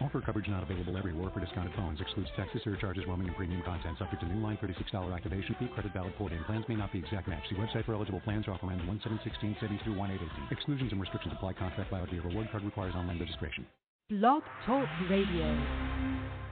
Offer coverage not available everywhere for discounted phones. Excludes taxes, surcharges, roaming, and premium content. Subject to new line $36 activation fee. Credit valid 4 day plans may not be exact match. See website for eligible plans. Offer ends 1716 70 through 1818. Exclusions and restrictions apply. Contract valid via reward card requires online registration. Blog Talk Radio.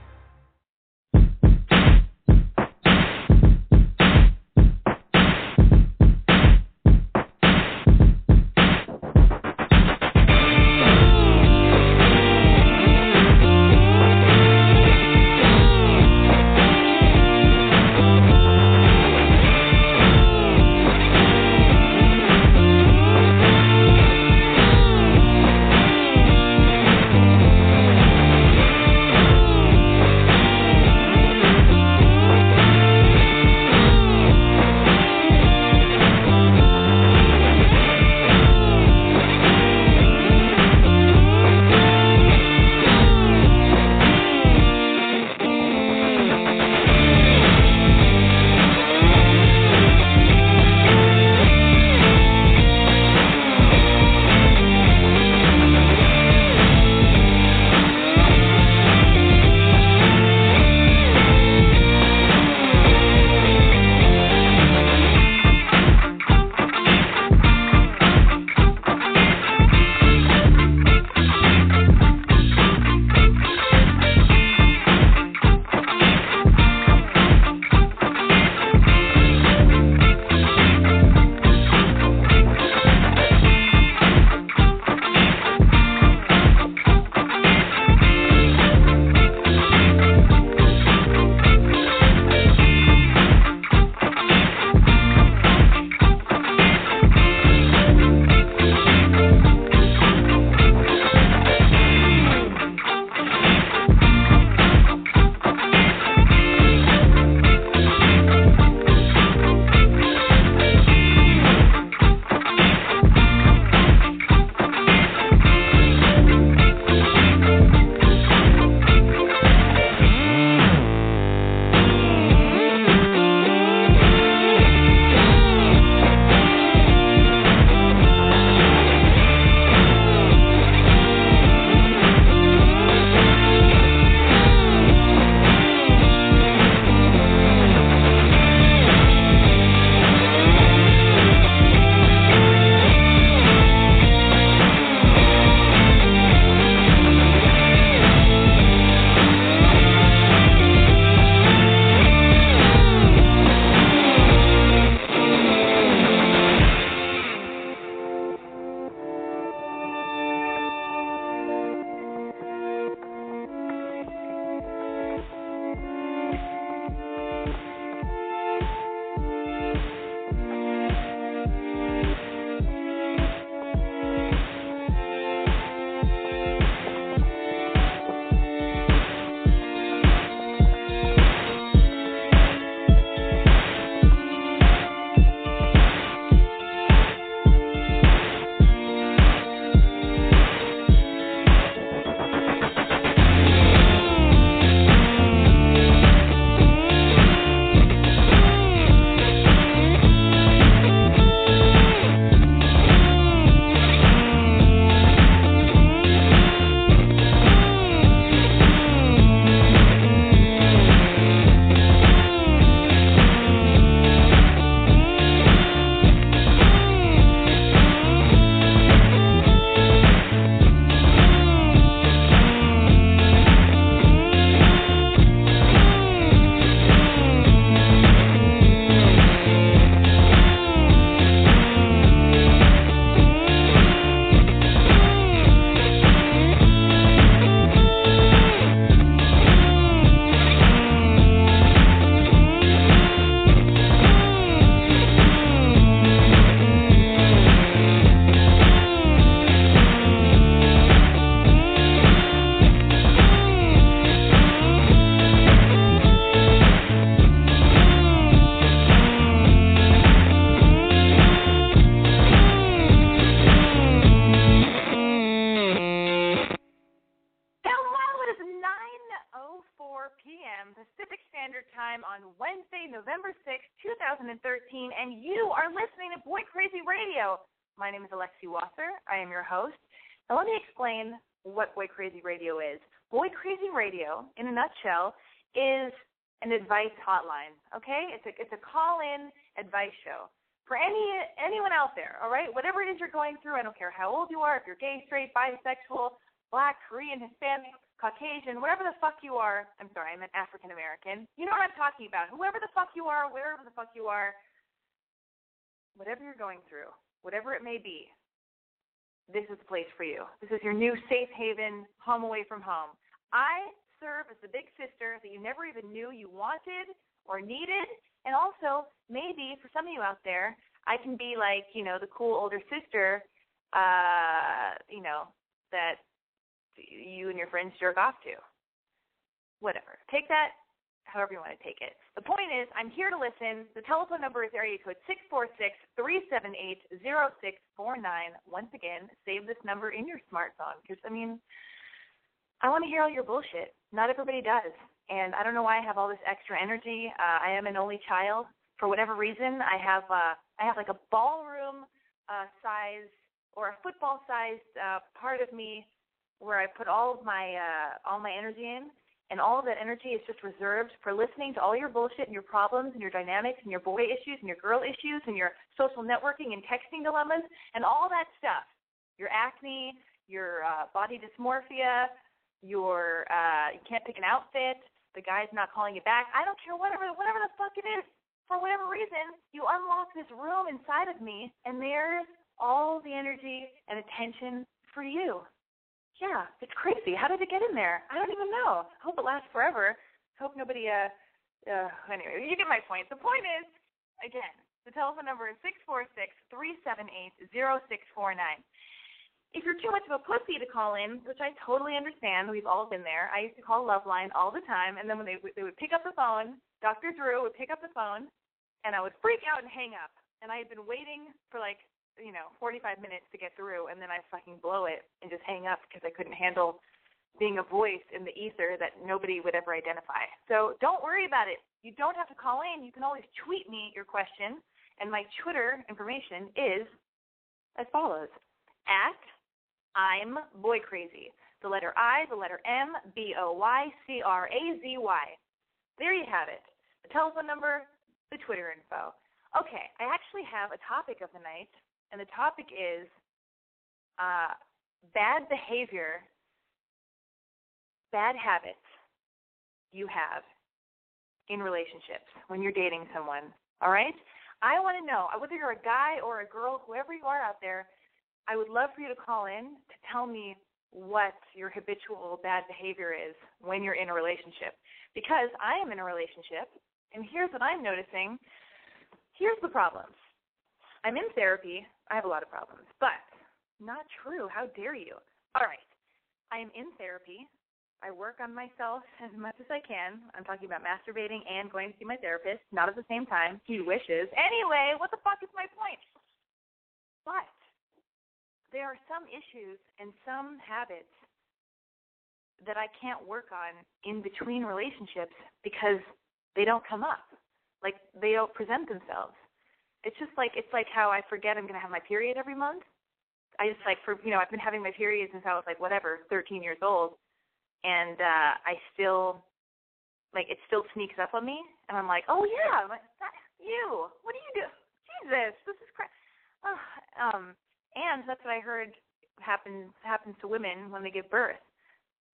Standard Time on Wednesday, November 6th, 2013, and you are listening to Boy Crazy Radio. My name is Alexi Wasser. I am your host. Now, let me explain what Boy Crazy Radio is. Boy Crazy Radio, in a nutshell, is an advice hotline. Okay, it's a it's a call-in advice show for any anyone out there. All right, whatever it is you're going through, I don't care how old you are, if you're gay, straight, bisexual, black, Korean, Hispanic, Caucasian, whatever the fuck you are. I'm sorry, I meant African American. You know what I'm talking about. Whoever the fuck you are, wherever the fuck you are, whatever you're going through, whatever it may be, this is the place for you. This is your new safe haven, home away from home. I serve as the big sister that you never even knew you wanted or needed. And also, maybe for some of you out there, I can be like, you know, the cool older sister, uh, you know, that you and your friends jerk off to. Whatever. Take that however you want to take it. The point is, I'm here to listen. The telephone number is area code six four six three seven eight zero six four nine. Once again, save this number in your smartphone because, I mean, I want to hear all your bullshit. Not everybody does. And I don't know why I have all this extra energy. Uh, I am an only child. For whatever reason, I have uh, I have like a ballroom uh, size or a football sized uh, part of me where I put all of my uh, all my energy in, and all of that energy is just reserved for listening to all your bullshit and your problems and your dynamics and your boy issues and your girl issues and your social networking and texting dilemmas and all that stuff. Your acne, your uh, body dysmorphia, your uh, you can't pick an outfit, the guy's not calling you back. I don't care whatever whatever the fuck it is. For whatever reason, you unlock this room inside of me, and there's all the energy and attention for you. Yeah, it's crazy. How did it get in there? I don't even know. I hope it lasts forever. I hope nobody uh uh anyway, you get my point. The point is again, the telephone number is six four six three seven eight zero six four nine. If you're too much of a pussy to call in, which I totally understand, we've all been there. I used to call Loveline all the time, and then when they they would pick up the phone, Dr. Drew would pick up the phone, and I would freak out and hang up. And I had been waiting for like you know 45 minutes to get through, and then I fucking blow it and just hang up because I couldn't handle being a voice in the ether that nobody would ever identify. So don't worry about it. You don't have to call in. You can always tweet me your question, and my Twitter information is as follows: at I'm boy crazy. The letter I, the letter M, B O Y C R A Z Y. There you have it. The telephone number, the Twitter info. Okay, I actually have a topic of the night and the topic is uh, bad behavior, bad habits you have in relationships when you're dating someone. All right? I want to know whether you're a guy or a girl, whoever you are out there. I would love for you to call in to tell me what your habitual bad behavior is when you're in a relationship. Because I am in a relationship, and here's what I'm noticing. Here's the problems. I'm in therapy. I have a lot of problems, but not true. How dare you? All right. I am in therapy. I work on myself as much as I can. I'm talking about masturbating and going to see my therapist, not at the same time. He wishes. Anyway, what the fuck is my point? But there are some issues and some habits that I can't work on in between relationships because they don't come up. Like they don't present themselves it's just like it's like how I forget I'm gonna have my period every month. I just like for you know I've been having my period since I was like whatever 13 years old, and uh I still like it still sneaks up on me, and I'm like oh yeah like, that, you? What do you do? Jesus this is cra oh, um and that's what I heard happens happens to women when they give birth.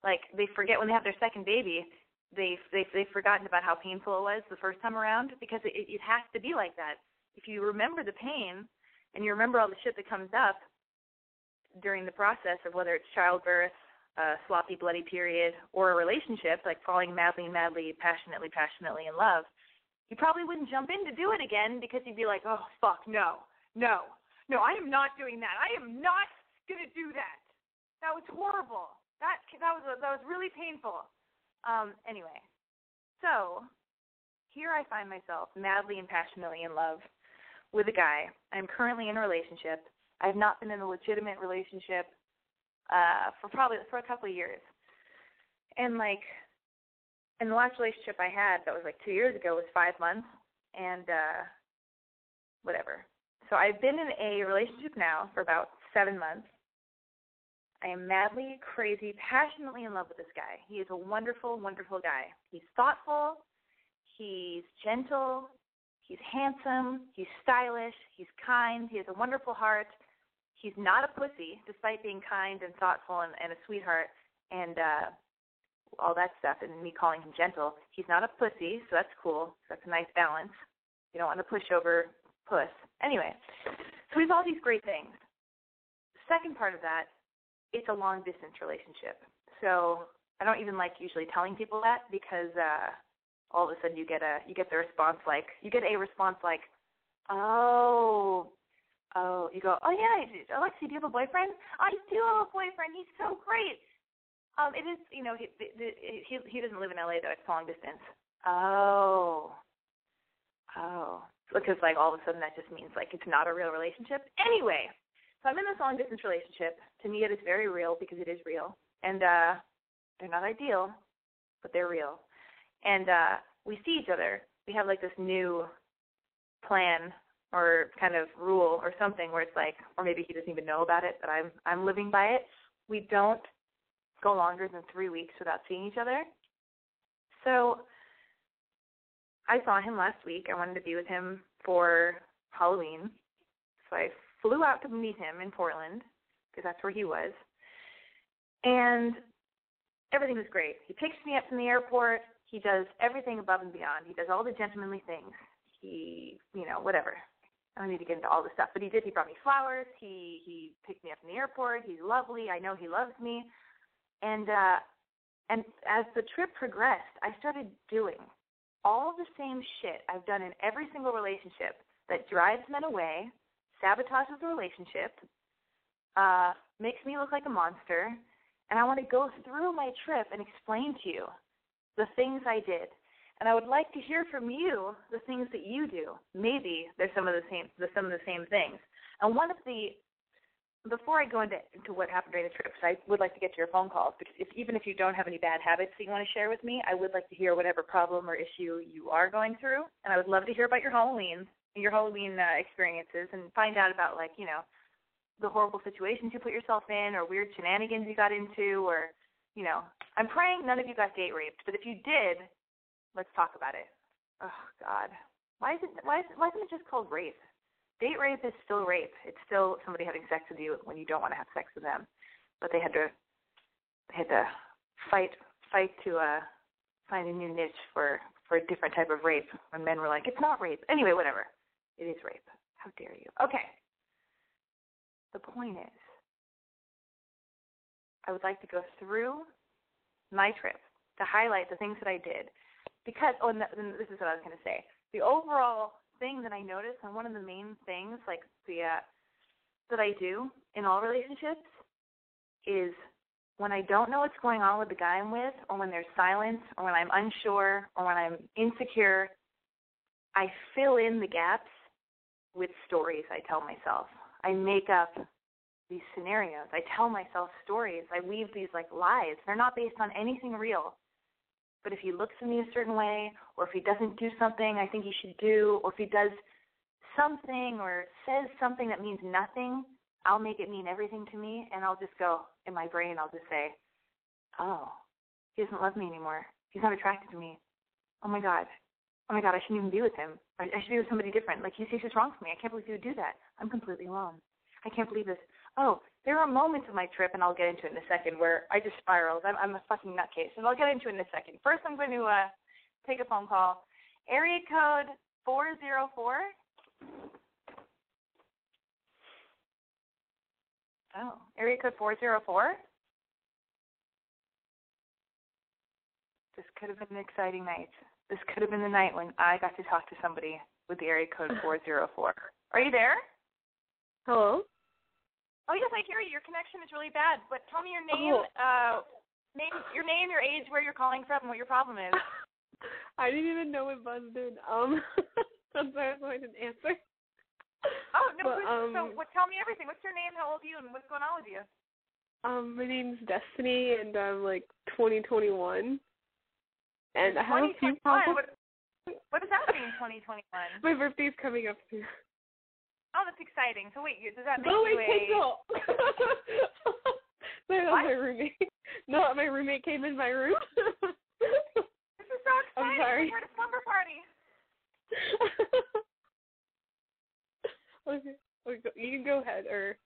Like they forget when they have their second baby they they they've forgotten about how painful it was the first time around because it it has to be like that if you remember the pain and you remember all the shit that comes up during the process of whether it's childbirth, a sloppy, bloody period, or a relationship, like falling madly, madly, passionately, passionately in love, you probably wouldn't jump in to do it again because you'd be like, oh, fuck, no, no, no, I am not doing that. I am not going to do that. That was horrible. That that was that was really painful. Um, anyway, so here I find myself madly and passionately in love with a guy. I'm currently in a relationship. I've not been in a legitimate relationship uh for probably for a couple of years. And like and the last relationship I had that was like two years ago was five months, and uh, whatever. So I've been in a relationship now for about seven months. I am madly, crazy, passionately in love with this guy. He is a wonderful, wonderful guy. He's thoughtful. He's gentle. He's handsome. He's stylish. He's kind. He has a wonderful heart. He's not a pussy, despite being kind and thoughtful and, and a sweetheart and uh, all that stuff, and me calling him gentle. He's not a pussy, so that's cool. That's a nice balance. You don't want to push over puss. Anyway, so have all these great things. Second part of that it's a long distance relationship. So I don't even like usually telling people that because uh all of a sudden you get a you get the response like you get a response like, Oh oh you go, Oh yeah, Alexi, do you have a boyfriend? I do have a boyfriend, he's so great. Um, it is you know, he he he doesn't live in LA though, it's long distance. Oh. Oh. Because like all of a sudden that just means like it's not a real relationship. Anyway, so I'm in this long distance relationship. To me, it is very real because it is real, and uh, they're not ideal, but they're real. And uh, we see each other. We have like this new plan or kind of rule or something where it's like, or maybe he doesn't even know about it, but I'm I'm living by it. We don't go longer than three weeks without seeing each other. So I saw him last week. I wanted to be with him for Halloween. So I flew out to meet him in Portland because that's where he was. And everything was great. He picked me up from the airport. He does everything above and beyond. He does all the gentlemanly things. He, you know, whatever. I don't need to get into all this stuff, but he did. He brought me flowers. He he picked me up in the airport. He's lovely. I know he loves me. And uh and as the trip progressed, I started doing all the same shit I've done in every single relationship that drives men away, sabotages the relationship, uh, makes me look like a monster, and I want to go through my trip and explain to you the things I did. And I would like to hear from you the things that you do. Maybe they're some of the same some of the same things. And one of the before I go into, into what happened during the trip, I would like to get your phone calls because if, even if you don't have any bad habits that you want to share with me, I would like to hear whatever problem or issue you are going through, and I would love to hear about your Halloweens your Halloween uh, experiences and find out about like you know the horrible situations you put yourself in or weird shenanigans you got into or you know I'm praying none of you got date raped, but if you did, let's talk about it. Oh God, why is it why is, why isn't it just called rape? Date rape is still rape. It's still somebody having sex with you when you don't want to have sex with them, but they had to they had to fight fight to uh find a new niche for for a different type of rape when men were like it's not rape anyway whatever it is rape. How dare you? Okay. The point is, I would like to go through my trip to highlight the things that I did. Because, oh, and this is what I was going to say. The overall thing that I noticed, and one of the main things, like the uh, that I do in all relationships, is when I don't know what's going on with the guy I'm with, or when there's silence, or when I'm unsure, or when I'm insecure, I fill in the gaps with stories I tell myself. I make up these scenarios. I tell myself stories. I weave these like lies. They're not based on anything real. But if he looks at me a certain way, or if he doesn't do something I think he should do, or if he does something or says something that means nothing, I'll make it mean everything to me, and I'll just go in my brain. I'll just say, "Oh, he doesn't love me anymore. He's not attracted to me. Oh my God, oh my god, I shouldn't even be with him. I, should be with somebody different. Like he's he's just wrong for me. I can't believe he would do that. I'm completely alone. I can't believe this. Oh, there are moments of my trip, and I'll get into it in a second, where I just spiraled. I'm, I'm a fucking nutcase, and I'll get into it in a second. First, I'm going to uh, take a phone call. Area code four zero four. Oh, area code four zero four. This could have been an exciting night. This could have been the night when I got to talk to somebody with the area code 404. Are you there? Hello? Oh, yes, I hear you. Your connection is really bad, but tell me your name, oh. uh, name, your name, your age, where you're calling from, and what your problem is. I didn't even know it buzzed Um, that's why I didn't answer. Oh no! But, um, so, what? Tell me everything. What's your name? How old are you? And what's going on with you? Um, my name's Destiny, and I'm like 2021. and I have a few 2021. problems. What, what does that mean, 2021? My birthday's coming up soon. Oh, that's exciting. So wait, you- does that make No, you wait, a? No, was my roommate. No, my roommate came in my room. This is so exciting. I'm sorry. We're at a slumber party. okay, okay, you can go ahead. Or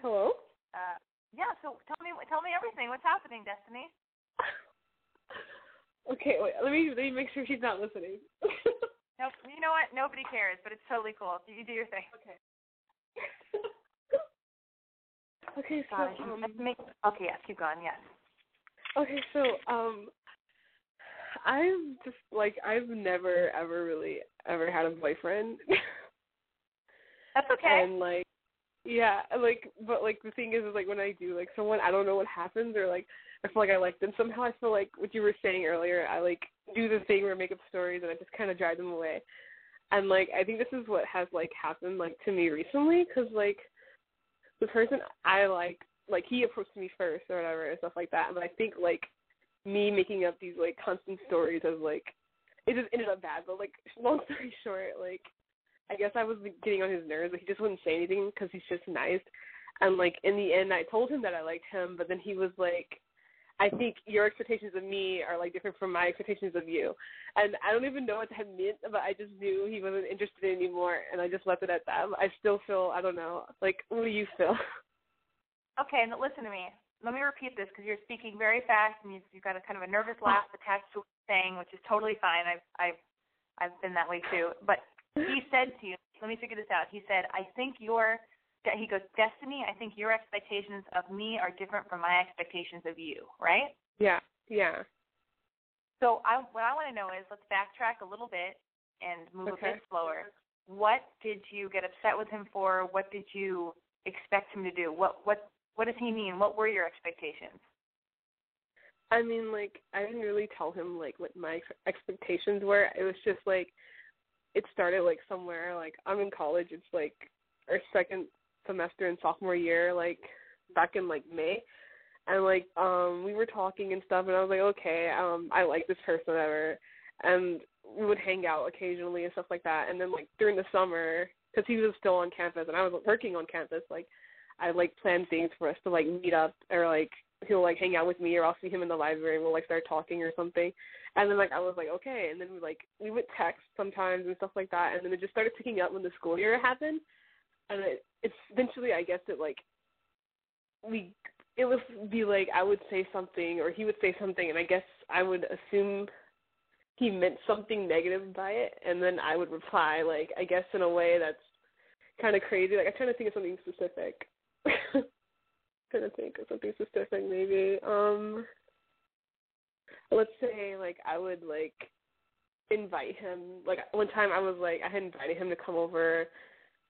hello. Uh, yeah. So tell me, tell me everything. What's happening, Destiny? Okay, wait. Let me let me make sure she's not listening. Nope. You know what? Nobody cares, but it's totally cool. You do your thing. okay. okay, so Got it. um, make- okay. Yes. Keep going. Yes. Okay, so um I'm just like I've never ever really ever had a boyfriend. That's okay. and like yeah, like but like the thing is, is like when I do like someone I don't know what happens or like I feel like I like them somehow I feel like what you were saying earlier, I like do the thing where I make up stories and I just kind of drive them away. And like I think this is what has like happened like to me recently cuz like the person I like like he approached me first or whatever and stuff like that. But I think like me making up these like constant stories of like it just ended up bad. But like long story short, like I guess I was getting on his nerves. Like he just wouldn't say anything because he's just nice. And like in the end, I told him that I liked him, but then he was like, "I think your expectations of me are like different from my expectations of you." And I don't even know what that meant, but I just knew he wasn't interested anymore, and I just left it at that. I still feel I don't know. Like, what do you feel? Okay, now listen to me. Let me repeat this because you're speaking very fast and you've, got a kind of a nervous laugh attached to what you're saying, which is totally fine. I've I've I've been that way too. But he said to you, let me figure this out. He said, I think your he goes, Destiny, I think your expectations of me are different from my expectations of you, right? Yeah, yeah. So I what I want to know is let's backtrack a little bit and move Okay. a bit slower. What did you get upset with him for? What did you expect him to do? What what what does he mean? What were your expectations? I mean, like, I didn't really tell him like what my expectations were. It was just like, it started like somewhere. Like, I'm in college. It's like our second semester in sophomore year. Like, back in like May, and like, um, we were talking and stuff, and I was like, okay, um, I like this person, whatever, and we would hang out occasionally and stuff like that. And then like during the summer, because he was still on campus and I was working on campus, like, I like planned things for us to like meet up or like he'll like hang out with me or I'll see him in the library and we'll like start talking or something. And then like I was like, okay and then we like we would text sometimes and stuff like that and then it just started picking up when the school year happened. And it eventually I guess it like we it would be like I would say something or he would say something and I guess I would assume he meant something negative by it and then I would reply like I guess in a way that's kind of crazy. Like I'm trying to think of something specific. trying to think of something specific maybe. Um let's say like I would like invite him like one time I was like I had invited him to come over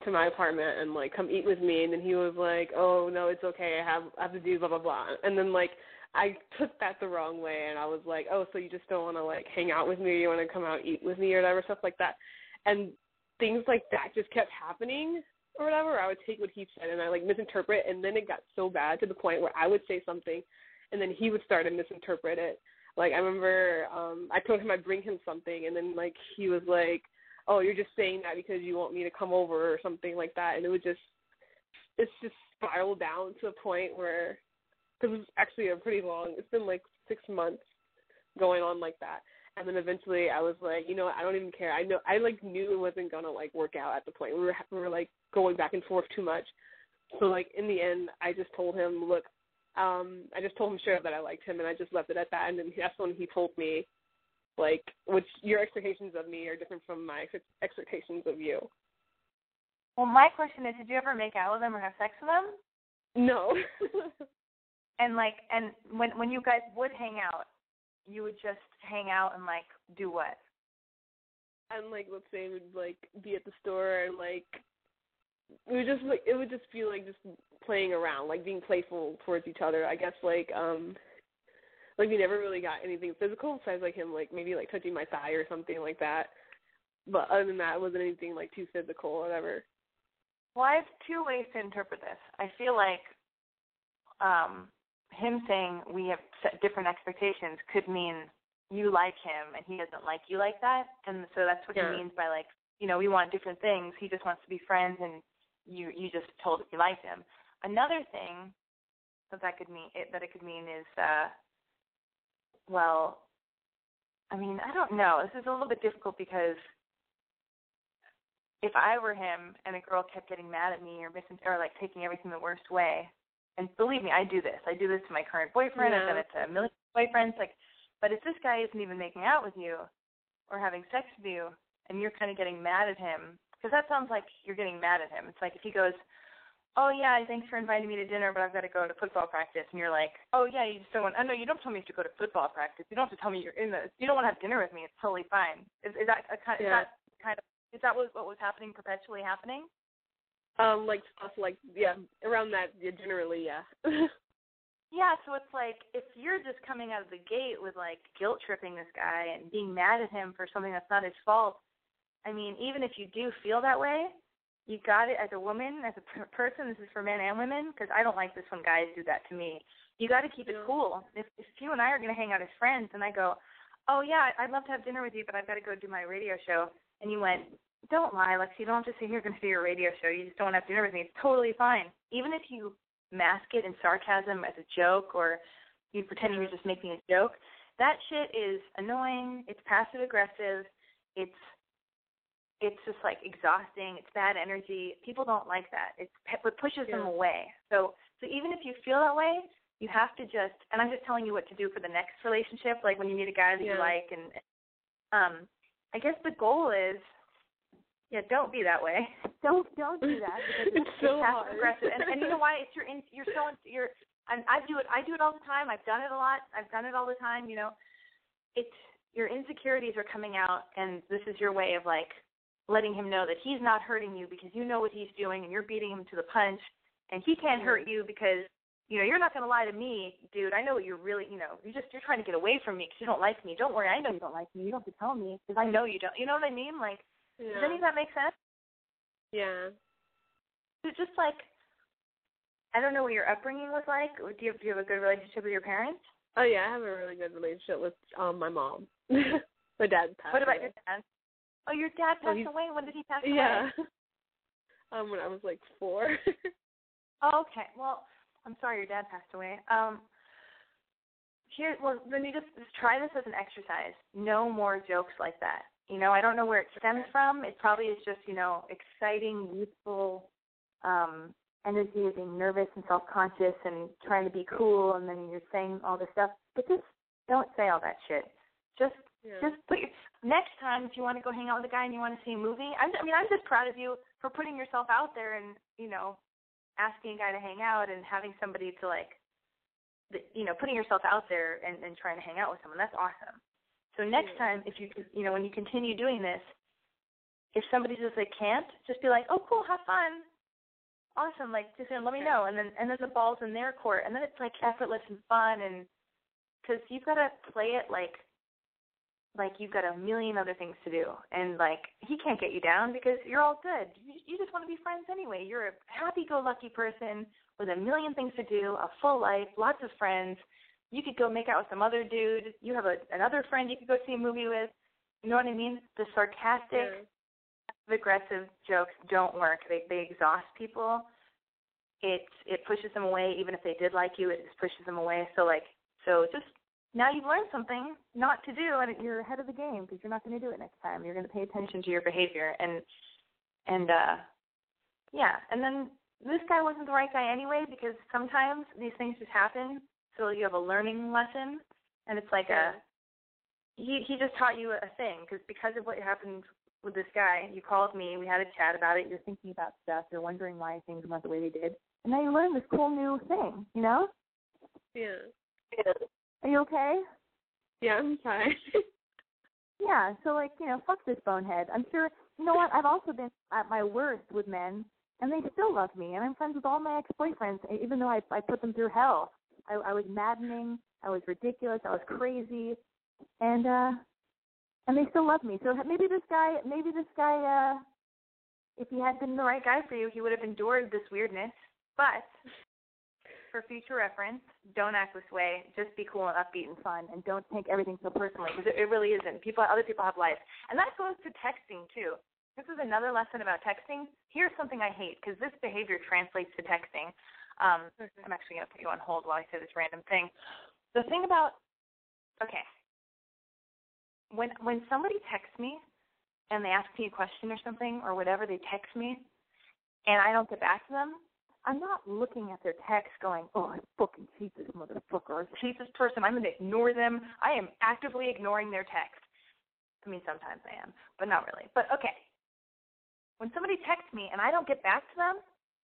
to my apartment and like come eat with me and then he was like, Oh no, it's okay, I have I have to do blah blah blah and then like I took that the wrong way and I was like, Oh, so you just don't wanna like hang out with me, you wanna come out eat with me or whatever, stuff like that. And things like that just kept happening or whatever. I would take what he said and I like misinterpret and then it got so bad to the point where I would say something and then he would start to misinterpret it. Like I remember um I told him I'd bring him something and then like he was like, "Oh, you're just saying that because you want me to come over or something like that." And it would just it's just spiraled down to a point where because it's actually a pretty long. It's been like 6 months going on like that. And then eventually I was like, you know, I don't even care. I know I like knew it wasn't gonna like work out at the point. We were we were like going back and forth too much. So like in the end, I just told him, look, um, I just told him straight up that I liked him, and I just left it at that. And then that's when he told me, like, which your expectations of me are different from my ex- expectations of you. Well, my question is, did you ever make out with them or have sex with them? No. And like, and when when you guys would hang out, you would just hang out and like do what? and like let's say we'd like be at the store and like it would just like it would just be like just playing around, like being playful towards each other. I guess like um like we never really got anything physical besides like him like maybe like touching my thigh or something like that. But other than that it wasn't anything like too physical or whatever. Well, I have two ways to interpret this. I feel like um him saying we have set different expectations could mean you like him and he doesn't like you like that, and so that's what Yeah. he means by like, you know, we want different things. He just wants to be friends, and you you just told him you liked him. Another thing that that could mean it, that it could mean is, uh, well, I mean, I don't know. This is a little bit difficult because if I were him and a girl kept getting mad at me or missing or like taking everything the worst way, and believe me, I do this. I do this to my current boyfriend. I've Yeah. done it to a million boyfriends. Like, but if this guy isn't even making out with you or having sex with you, and you're kind of getting mad at him, because that sounds like you're getting mad at him. It's like if he goes, "Oh yeah, thanks for inviting me to dinner, but I've got to go to football practice," and you're like, "Oh yeah, you just don't want. I know you don't tell me you have to go to football practice. You don't have to tell me you're in the. You don't want to have dinner with me. It's totally fine. Is, is that a kind? Is that kind of? Is that what what was happening perpetually happening? Um, like stuff like yeah, around that yeah, generally yeah. Yeah, so it's like if you're just coming out of the gate with like guilt tripping this guy and being mad at him for something that's not his fault. I mean, even if you do feel that way, you got it as a woman, as a per- person. This is for men and women because I don't like this when guys do that to me. You got to keep it cool. If, if you and I are going to hang out as friends, and I go, "Oh yeah, I'd love to have dinner with you, but I've got to go do my radio show," and you went, "Don't lie, Lexi. You don't have to you're going to do your radio show. You just don't want to have dinner with me. It's totally fine. Even if you mask it in sarcasm as a joke or you pretend you're just making a joke. That shit is annoying. It's passive aggressive. It's it's just like exhausting. It's bad energy. People don't like that. It's it pushes them away. So so even if you feel that way, you have to just and I'm just telling you what to do for the next relationship. Like when you meet a guy that Yeah. you like and um I guess the goal is yeah, don't be that way. Don't don't do that because It's so passive hard. aggressive. And, and you know why? It's your in, you're so in, you're and I do it. I do it all the time. I've done it a lot. I've done it all the time. You know, it's your insecurities are coming out, and this is your way of like letting him know that he's not hurting you because you know what he's doing, and you're beating him to the punch, and he can't hurt you because you know you're not going to lie to me, dude. I know what you're really. You know, you're just you're trying to get away from me because you don't like me. Don't worry, I know you don't like me. You don't have to tell me because I know you don't. You know what I mean? Like, yeah. does any of that make sense? yeah. It's just like I don't know what your upbringing was like. Do you, do you have a good relationship with your parents? Oh yeah, I have a really good relationship with um my mom. my dad What about away. your dad? Oh, your dad passed away. When did he pass away? Yeah. um when I was like four. Oh, okay. Well, I'm sorry your dad passed away. Um, here, well, then you just, just try this as an exercise. No more jokes like that. You know, I don't know where it stems from. It probably is just, you know, exciting, youthful um, energy of being nervous and self-conscious and trying to be cool, and then you're saying all this stuff. But just don't say all that shit. Just yeah. just put your next time if you want to go hang out with a guy and you want to see a movie. I'm, I mean, I'm just proud of you for putting yourself out there and you know asking a guy to hang out and having somebody to like, you know, putting yourself out there and, and trying to hang out with someone. That's awesome. So next Yeah. time, if you you know when you continue doing this, if somebody says they can't, just be like, oh cool, have fun. Awesome, like just let me know, and then and then the ball's in their court, and then it's like effortless and fun, and because you've got to play it like like you've got a million other things to do and like he can't get you down because you're all good. You, you just want to be friends anyway. You're a happy go lucky person with a million things to do a full life lots of friends. You could go make out with some other dude. You have a another friend you could go see a movie with. You know what i mean? The sarcastic Yeah. aggressive jokes don't work. They they exhaust people. It it pushes them away. Even if they did like you it just pushes them away. So like so just now you've learned something not to do and you're ahead of the game because you're not going to do it next time you're going to pay attention to your behavior and and uh yeah and then this guy wasn't the right guy anyway because sometimes these things just happen so you have a learning lesson and it's like a he he just taught you a thing because because of what happened with this guy you called me we had a chat about it you're thinking about stuff you're wondering why things went the way they did and now you learned this cool new thing you know Yeah. Yeah. Are you okay Yeah, I'm fine. Yeah, so like, you know, fuck this bonehead. I'm sure you know what, I've also been at my worst with men and they still love me and I'm friends with all my ex boyfriends, even though I I put them through hell. I I was maddening, I was ridiculous, I was crazy and uh and they still love me. So maybe this guy maybe this guy uh if he had been the right guy for you, he would have endured this weirdness. But for future reference, don't act this way. Just be cool and upbeat and fun, and don't take everything so personally because it, it really isn't. People, other people have lives, and that goes to texting too. This is another lesson about texting. Here's something I hate because this behavior translates to texting. Um, I'm actually going to put you on hold while I say this random thing. The thing about okay, when when somebody texts me and they ask me a question or something or whatever, they text me, and I don't get back to them, I'm not looking at their text going, oh, I fucking hate this motherfucker or hate this person. I'm going to ignore them. I am actively ignoring their text. I mean, sometimes I am, but not really. But okay. When somebody texts me and I don't get back to them,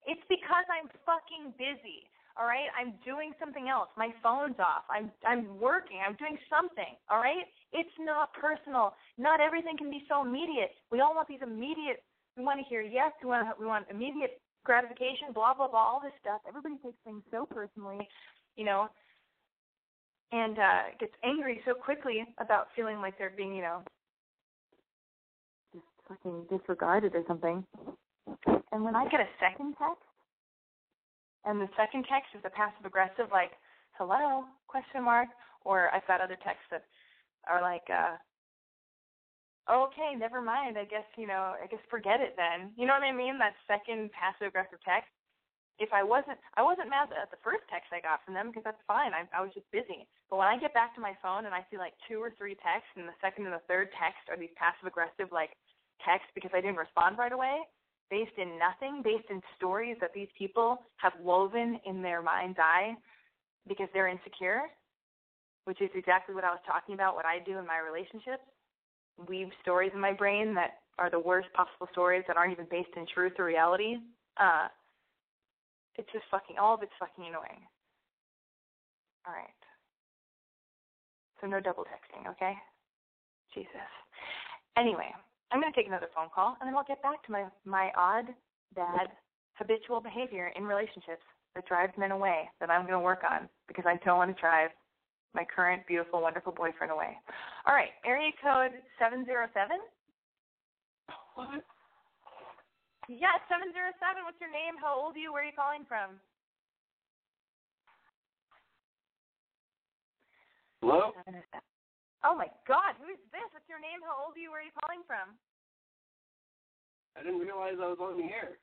it's because I'm fucking busy. All right? I'm doing something else. My phone's off. I'm I'm working. I'm doing something. All right? It's not personal. Not everything can be so immediate. We all want these immediate we want to hear yes, we want we want immediate gratification, blah blah blah, all this stuff. Everybody takes things so personally, you know, and uh gets angry so quickly about feeling like they're being, you know, just fucking disregarded or something. And when I get a second text, and the second text is a passive aggressive like hello question mark, or I've got other texts that are like uh okay, never mind. I guess, you know, I guess forget it then. You know what I mean? That second passive aggressive text. If I wasn't, I wasn't mad at the first text I got from them because that's fine. I, I was just busy. But when I get back to my phone and I see like two or three texts, and the second and the third text are these passive aggressive like texts because I didn't respond right away, based in nothing, based in stories that these people have woven in their mind's eye because they're insecure, which is exactly what I was talking about, what I do in my relationships weave stories in my brain that are the worst possible stories that aren't even based in truth or reality. Uh, it's just fucking all of it's fucking annoying. All right. So no double texting, okay? Jesus. Anyway, I'm gonna take another phone call and then I'll get back to my my odd, bad, habitual behavior in relationships that drives men away that I'm gonna work on because I don't want to drive my current beautiful, wonderful boyfriend away. All right, area code seven zero seven. What? Yeah, seven zero seven. What's your name? How old are you? Where are you calling from? Hello? Oh my God, who is this? What's your name? How old are you? Where are you calling from? I didn't realize I was on the air.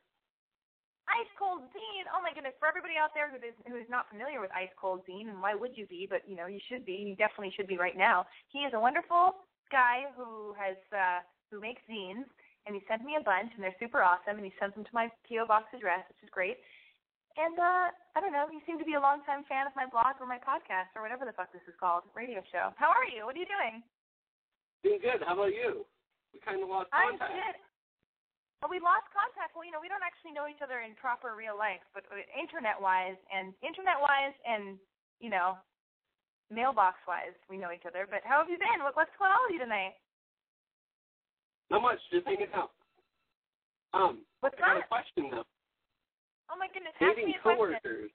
Ice Cold Zine. Oh my goodness! For everybody out there who is who is not familiar with Ice Cold Zine, and why would you be? But you know, you should be. You definitely should be right now. He is a wonderful guy who has uh, who makes zines, and he sent me a bunch, and they're super awesome. And he sends them to my PO box address, which is great. And uh, I don't know, you seem to be a longtime fan of my blog or my podcast or whatever the fuck this is called, radio show. How are you? What are you doing? Doing good. How about you? We kind of lost contact. I'm good. Well, we lost contact. Well, you know, we don't actually know each other in proper real life, but uh, internet-wise and internet-wise and you know, mailbox-wise, we know each other. But how have you been? What, what's going on with you tonight? Not much. Just hanging out. Um, What's I got a question though. Oh my goodness, ask me a question. coworkers.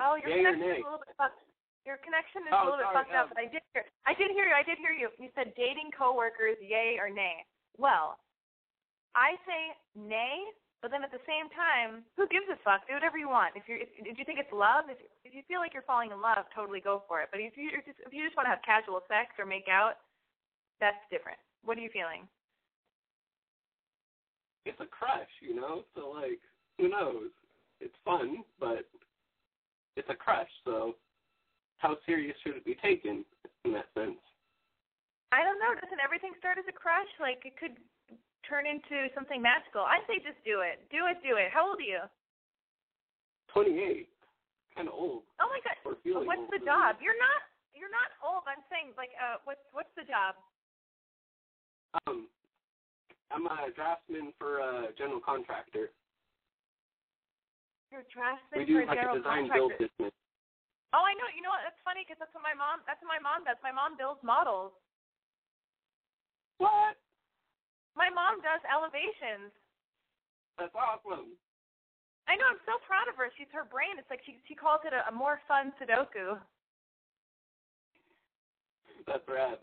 Oh, your or connection is a little bit fucked. Your connection is Oh, a little bit sorry, fucked up, um, but I did hear. I did hear you. I did hear you. You said dating coworkers, yay or nay. Well, I say nay, but then at the same time, who gives a fuck? Do whatever you want. If you if, if you think it's love, if if you feel like you're falling in love, totally go for it. But if you just, if you just want to have casual sex or make out, that's different. What are you feeling? It's a crush, you know. So like, who knows? It's fun, but it's a crush. So, how serious should it be taken in that sense? I don't know. Doesn't everything start as a crush? Like it could turn into something magical. I say just do it. Do it. Do it. How old are you? Twenty-eight, kind of old. Oh my god. What's old, the really. job? You're not. You're not old. I'm saying like uh what's what's the job? Um, I'm a draftsman for a general contractor. You're a draftsman We do for a like general a design build business. Oh, I know. You know what? That's funny because that's what my mom. That's what my mom does. My mom builds models. What? My mom does elevations. That's awesome. I know. I'm so proud of her. She's her brain. It's like she she calls it a, a more fun Sudoku. That's rad.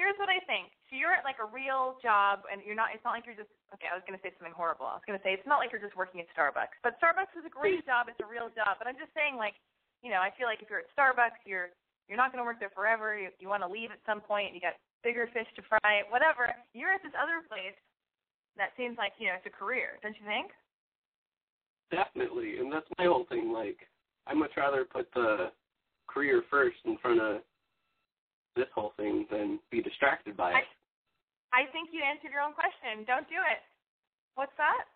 here's what I think. So you're at like a real job, and you're not. It's not like you're just. Okay, I was gonna say something horrible. I was gonna say it's not like you're just working at Starbucks. But Starbucks is a great job. It's a real job. But I'm just saying, like, you know, I feel like if you're at Starbucks, you're you're not gonna work there forever. You you want to leave at some point. You got bigger fish to fry. Whatever. You're at this other place that seems like you know it's a career. Don't you think? Definitely, and that's my whole thing. Like, I'd much rather put the career first in front of this whole thing than be distracted by it. I, I think you answered your own question. Don't do it. What's that?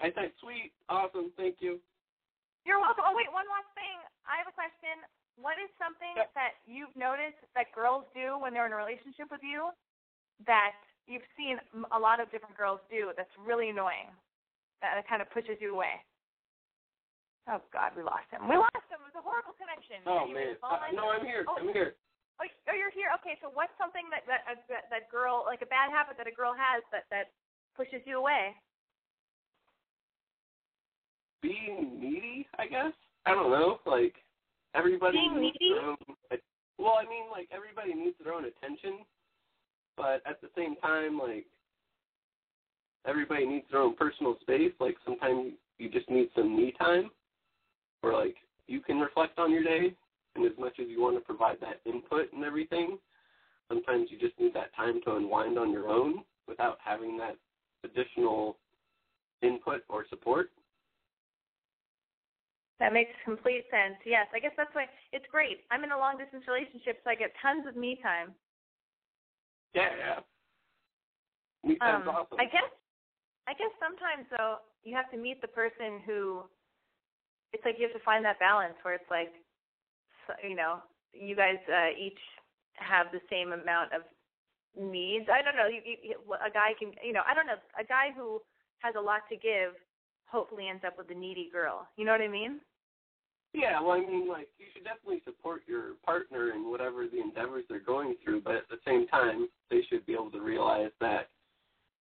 I said, sweet, awesome, thank you. You're welcome. Oh, wait, one last thing. I have a question. What is something Yep. that you've noticed that girls do when they're in a relationship with you that you've seen m- a lot of different girls do that's really annoying? That kind of pushes you away. Oh God, we lost him. We lost him. It was a horrible connection. Oh man, uh, no, I'm here. Oh. I'm here. Oh, oh, you're here. Okay, so what's something that that uh, that, that girl like a bad habit that a girl has that that pushes you away? Being needy, I guess. I don't know. Like everybody Being needs needy? their own. Well, I mean, like everybody needs their own attention, but at the same time, like everybody needs their own personal space. Like sometimes you just need some me time, where like you can reflect on your day, and as much as you want to provide that input and everything, sometimes you just need that time to unwind on your own without having that additional input or support. That makes complete sense. Yes, I guess that's why it's great. I'm in a long distance relationship, so I get tons of me time. Yeah, yeah. Me time's Um, awesome. I guess, I guess sometimes though you have to meet the person who. It's like you have to find that balance where it's like, you know, you guys uh, each have the same amount of needs. I don't know. You, you, a guy can, you know, I don't know. A guy who has a lot to give hopefully ends up with a needy girl. You know what I mean? Yeah, well, I mean, like, you should definitely support your partner in whatever the endeavors they're going through, but at the same time, they should be able to realize that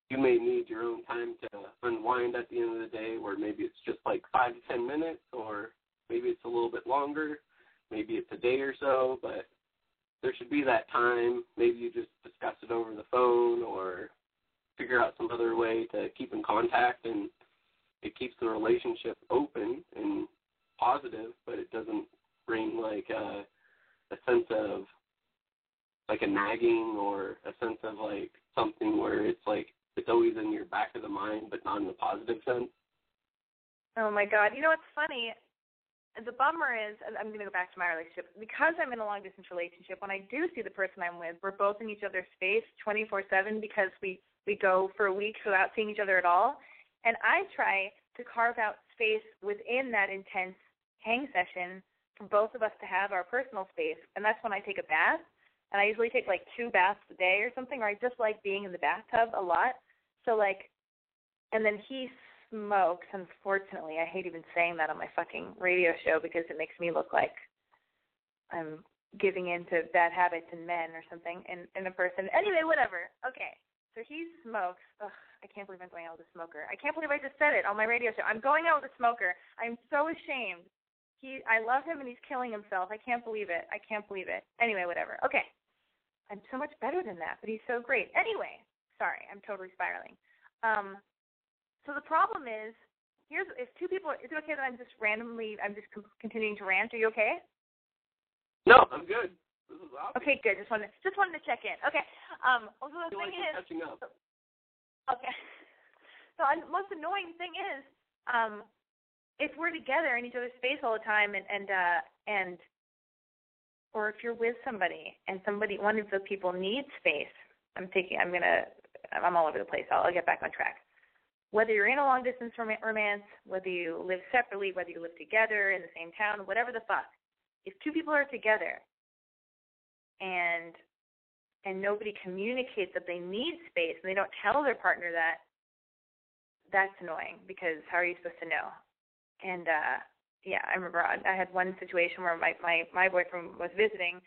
you may need your own time to unwind at the end of the day, where maybe it's just like five to ten minutes, or maybe it's a little bit longer, maybe it's a day or so, but there should be that time. Maybe you just discuss it over the phone or figure out some other way to keep in contact, and it keeps the relationship open and positive, but it doesn't bring like a, a sense of like a nagging or a sense of like something where it's like it's always in your back of the mind, but not in a positive sense. Oh my God! You know what's funny? The bummer is, I'm going to go back to my relationship because I'm in a long distance relationship. When I do see the person I'm with, we're both in each other's space 24/7 because we we go for weeks without seeing each other at all, and I try to carve out space within that intense hang session for both of us to have our personal space, and that's when I take a bath. And I usually take like two baths a day or something, or I just like being in the bathtub a lot. So like, and then he smokes. Unfortunately, I hate even saying that on my fucking radio show because it makes me look like I'm giving in to bad habits in men or something in in a person. Anyway, whatever. Okay, so he smokes. Ugh, I can't believe I'm going out with a smoker. I can't believe I just said it on my radio show. I'm going out with a smoker. I'm so ashamed. He, I love him and he's killing himself. I can't believe it. I can't believe it. Anyway, whatever. Okay. I'm so much better than that, but he's so great. Anyway, sorry, I'm totally spiraling. Um, so the problem is, here's if two people. Is it okay that I'm just randomly? I'm just continuing to rant. Are you okay? No, I'm good. This is. Okay, good. Just wanted just wanted to check in. Okay. Um. So the thing like is, catching up. Okay. So the most annoying thing is, um, if we're together in each other's space all the time, and and uh, and or if you're with somebody and somebody one of the people needs space, I'm thinking I'm gonna. I'm all over the place. I'll, I'll get back on track. Whether you're in a long distance rom- romance, whether you live separately, whether you live together in the same town, whatever the fuck, if two people are together and and nobody communicates that they need space and they don't tell their partner that, that's annoying because how are you supposed to know? And uh yeah, I remember I I had one situation where my my my boyfriend was visiting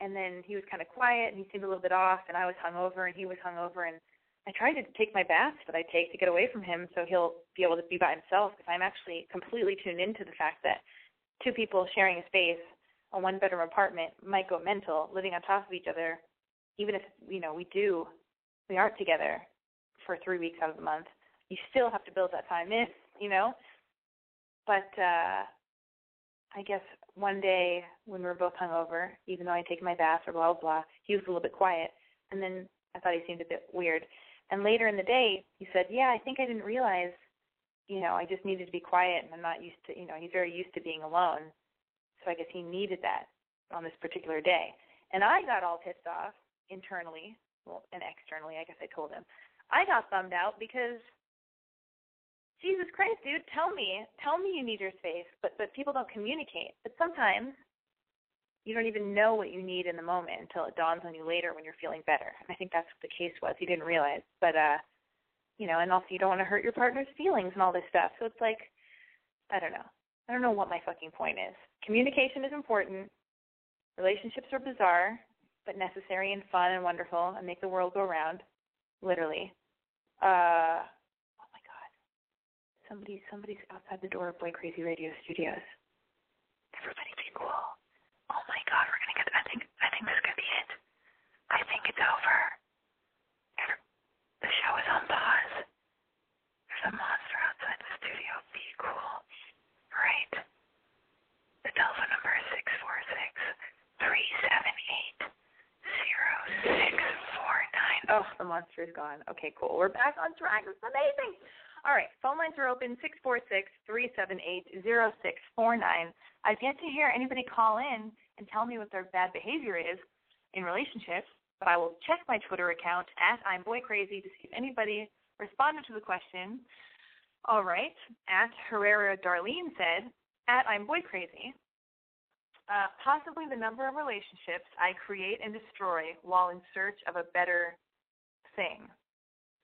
and then he was kind of quiet and he seemed a little bit off and I was hungover and he was hungover and I tried to take my baths that I take to get away from him so he'll be able to be by himself because I'm actually completely tuned into the fact that two people sharing a space, a one bedroom apartment might go mental, living on top of each other even if you know we do, we aren't together for three weeks out of the month. You still have to build that time in, you know. But uh I guess one day when we were both hungover, even though I take my bath or blah blah blah, he was a little bit quiet, and then I thought he seemed a bit weird. And later in the day, he said, "Yeah, I think I didn't realize, you know, I just needed to be quiet, and I'm not used to, you know, he's very used to being alone, so I guess he needed that on this particular day." And I got all pissed off internally, well, and externally, I guess I told him. I got bummed out because Jesus Christ, dude, tell me, tell me you need your space, but but people don't communicate. But sometimes you don't even know what you need in the moment until it dawns on you later when you're feeling better. And I think that's what the case was. You didn't realize, but uh, you know, and also you don't want to hurt your partner's feelings and all this stuff. So it's like, I don't know. I don't know what my fucking point is. Communication is important. Relationships are bizarre, but necessary and fun and wonderful and make the world go round. Literally. Uh Somebody, somebody's outside the door of Boy Crazy Radio Studios. Everybody be cool. Oh my God, we're gonna get. I think, I think this could be it. I think it's over. The show is on pause. There's a monster outside the studio. Be cool. Right. The telephone number is six four six three seven eight zero six four nine. Oh, the monster is gone. Okay, cool. We're back on track. It's amazing. All right, phone lines are open six four six three seven eight zero six four nine. I've yet to hear anybody call in and tell me what their bad behavior is in relationships, but I will check my Twitter account at I'm Boy Crazy to see if anybody responded to the question. All right, at Herrera Darlene said, at I'm Boy Crazy, uh, possibly the number of relationships I create and destroy while in search of a better thing.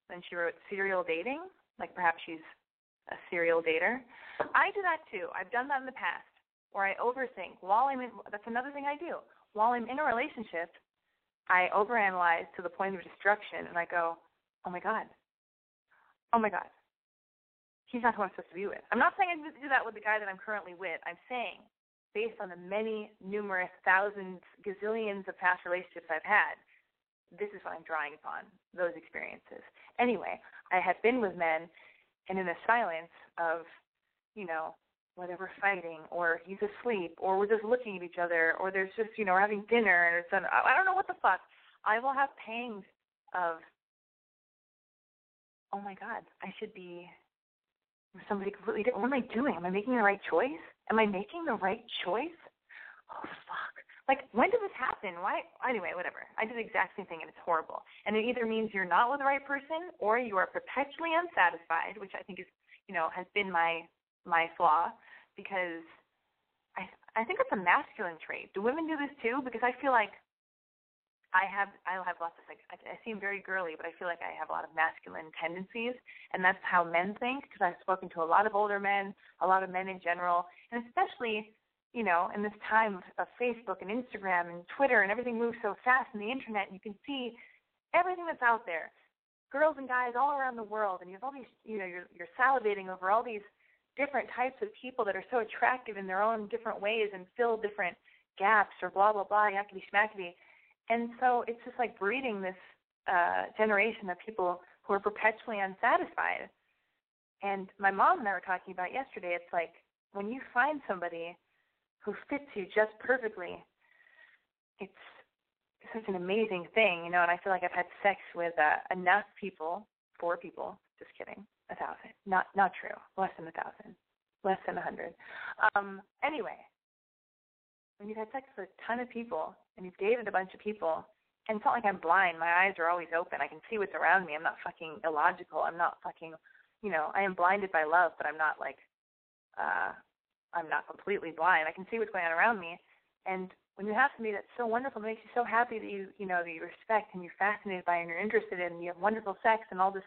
Then she wrote serial dating like perhaps she's a serial dater. I do that too. I've done that in the past where I overthink while I'm in that's another thing I do. While I'm in a relationship, I overanalyze to the point of destruction and I go, Oh my God. Oh my God. He's not who I'm supposed to be with. I'm not saying I do that with the guy that I'm currently with. I'm saying based on the many, numerous, thousands, gazillions of past relationships I've had, this is what I'm drawing upon, those experiences. Anyway, I have been with men and in the silence of, you know, whether we're fighting or he's asleep or we're just looking at each other or there's just, you know, we're having dinner and it's, I don't know what the fuck. I will have pangs of, oh my God, I should be with somebody completely different. What am I doing? Am I making the right choice? Am I making the right choice? Oh fuck. Like, when did this happen? Why? Anyway, whatever. I did the exact same thing, and it's horrible. And it either means you're not with the right person, or you are perpetually unsatisfied, which I think is, you know, has been my my flaw, because I I think it's a masculine trait. Do women do this too? Because I feel like I have I have lots of like I, I seem very girly, but I feel like I have a lot of masculine tendencies, and that's how men think. Because I've spoken to a lot of older men, a lot of men in general, and especially you know, in this time of Facebook and Instagram and Twitter and everything moves so fast and the internet, you can see everything that's out there. Girls and guys all around the world and you have all these you know, you're you're salivating over all these different types of people that are so attractive in their own different ways and fill different gaps or blah blah blah, be smackety. And so it's just like breeding this uh generation of people who are perpetually unsatisfied. And my mom and I were talking about yesterday, it's like when you find somebody who fits you just perfectly, it's such an amazing thing, you know. And I feel like I've had sex with uh, enough people, four people. Just kidding, a thousand. Not not true. Less than a thousand. Less than a hundred. Um. Anyway, when you've had sex with a ton of people and you've dated a bunch of people, and it's not like I'm blind. My eyes are always open. I can see what's around me. I'm not fucking illogical. I'm not fucking, you know, I am blinded by love, but I'm not like uh I'm not completely blind. I can see what's going on around me. And when you have somebody that's so wonderful, it makes you so happy that you, you know, that you respect and you're fascinated by and you're interested in, and you have wonderful sex and all this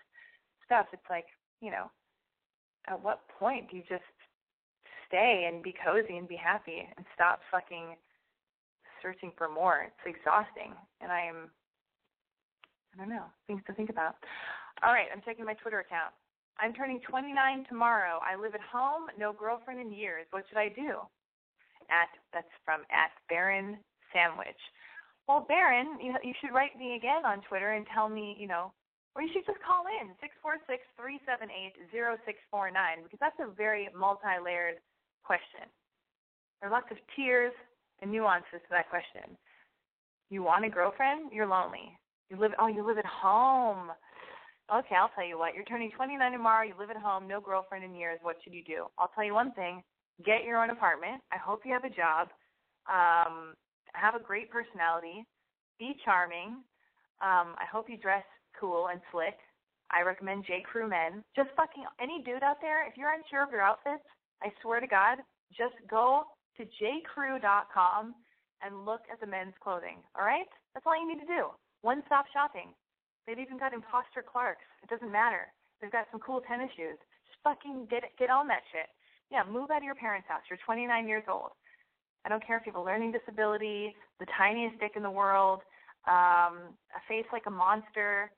stuff. It's like, you know, at what point do you just stay and be cozy and be happy and stop fucking searching for more? It's exhausting, and I am, I don't know, things to think about. All right, I'm checking my Twitter account. I'm turning 29 tomorrow. I live at home, no girlfriend in years. What should I do? At that's from at Baron Sandwich. Well, Baron, you you should write me again on Twitter and tell me, you know, or you should just call in six four six three seven eight zero six four nine because that's a very multi-layered question. There are lots of tiers and nuances to that question. You want a girlfriend? You're lonely. You live oh, you live at home. Okay, I'll tell you what. You're turning 29 tomorrow. You live at home, no girlfriend in years. What should you do? I'll tell you one thing. Get your own apartment. I hope you have a job. Um, have a great personality. Be charming. Um, I hope you dress cool and slick. I recommend J. Crew men. Just fucking any dude out there, if you're unsure of your outfits, I swear to God, just go to jcrew.com and look at the men's clothing. All right? That's all you need to do. One stop shopping. They've even got imposter Clarks. It doesn't matter. They've got some cool tennis shoes. Just fucking get get on that shit. Yeah, move out of your parents' house. You're 29 years old. I don't care if you have a learning disability, the tiniest dick in the world, um, a face like a monster.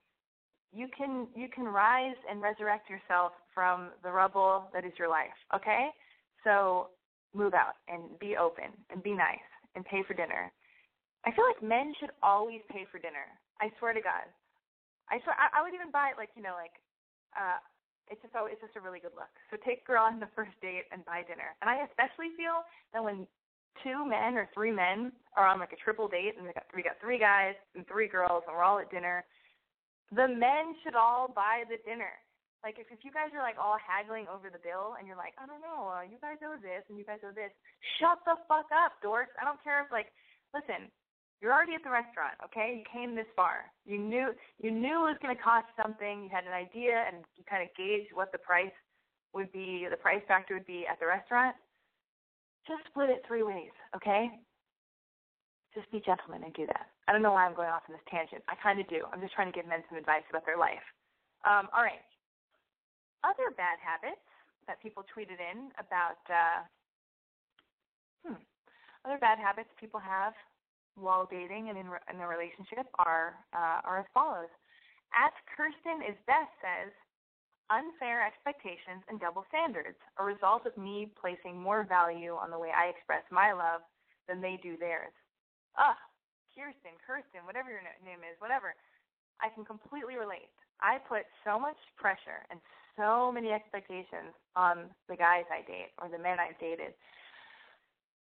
You can you can rise and resurrect yourself from the rubble that is your life. Okay, so move out and be open and be nice and pay for dinner. I feel like men should always pay for dinner. I swear to God. I swear I, I would even buy it like you know like uh it's just oh it's just a really good look. So take girl on the first date and buy dinner. And I especially feel that when two men or three men are on like a triple date and we got we got three guys and three girls and we're all at dinner, the men should all buy the dinner. Like if, if you guys are like all haggling over the bill and you're like, I don't know, uh, you guys owe this and you guys owe this, shut the fuck up, dorks. I don't care if like, listen, you're already at the restaurant, okay? You came this far. You knew you knew it was going to cost something. You had an idea, and you kind of gauged what the price would be, the price factor would be at the restaurant. Just split it three ways, okay? Just be gentlemen and do that. I don't know why I'm going off on this tangent. I kind of do. I'm just trying to give men some advice about their life. Um, all right. Other bad habits that people tweeted in about. Uh, hmm. Other bad habits people have while dating and in, in a relationship are uh, are as follows. At Kirsten is best says, unfair expectations and double standards, a result of me placing more value on the way I express my love than they do theirs. Ugh, Kirsten, Kirsten, whatever your name is, whatever. I can completely relate. I put so much pressure and so many expectations on the guys I date or the men I've dated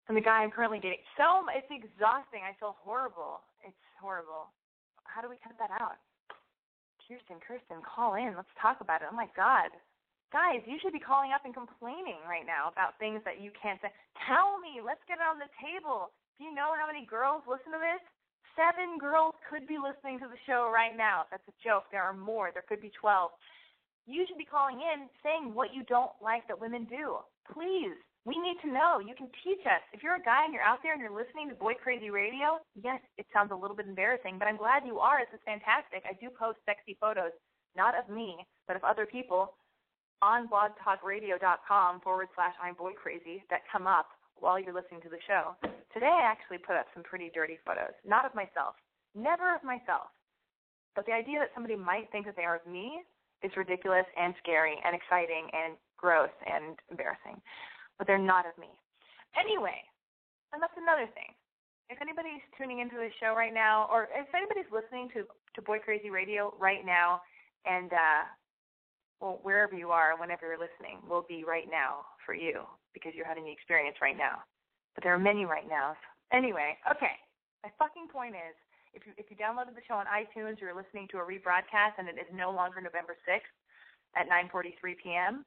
and the guy I'm currently dating. So it's exhausting. I feel horrible. It's horrible. How do we cut that out? Kirsten, Kirsten, call in. Let's talk about it. Oh my God. Guys, you should be calling up and complaining right now about things that you can't say. Tell me. Let's get it on the table. Do you know how many girls listen to this? Seven girls could be listening to the show right now. That's a joke. There are more. There could be 12. You should be calling in saying what you don't like that women do. Please we need to know. You can teach us. If you're a guy and you're out there and you're listening to Boy Crazy Radio, yes, it sounds a little bit embarrassing, but I'm glad you are. This is fantastic. I do post sexy photos, not of me, but of other people on blogtalkradio.com forward slash I'm Boy Crazy that come up while you're listening to the show. Today I actually put up some pretty dirty photos, not of myself, never of myself. But the idea that somebody might think that they are of me is ridiculous and scary and exciting and gross and embarrassing but they're not of me. Anyway, and that's another thing. If anybody's tuning into the show right now, or if anybody's listening to to Boy Crazy Radio right now, and uh, well, wherever you are, whenever you're listening, will be right now for you because you're having the experience right now. But there are many right now. Anyway, okay. My fucking point is, if you if you downloaded the show on iTunes, you're listening to a rebroadcast, and it is no longer November 6th at 9:43 p.m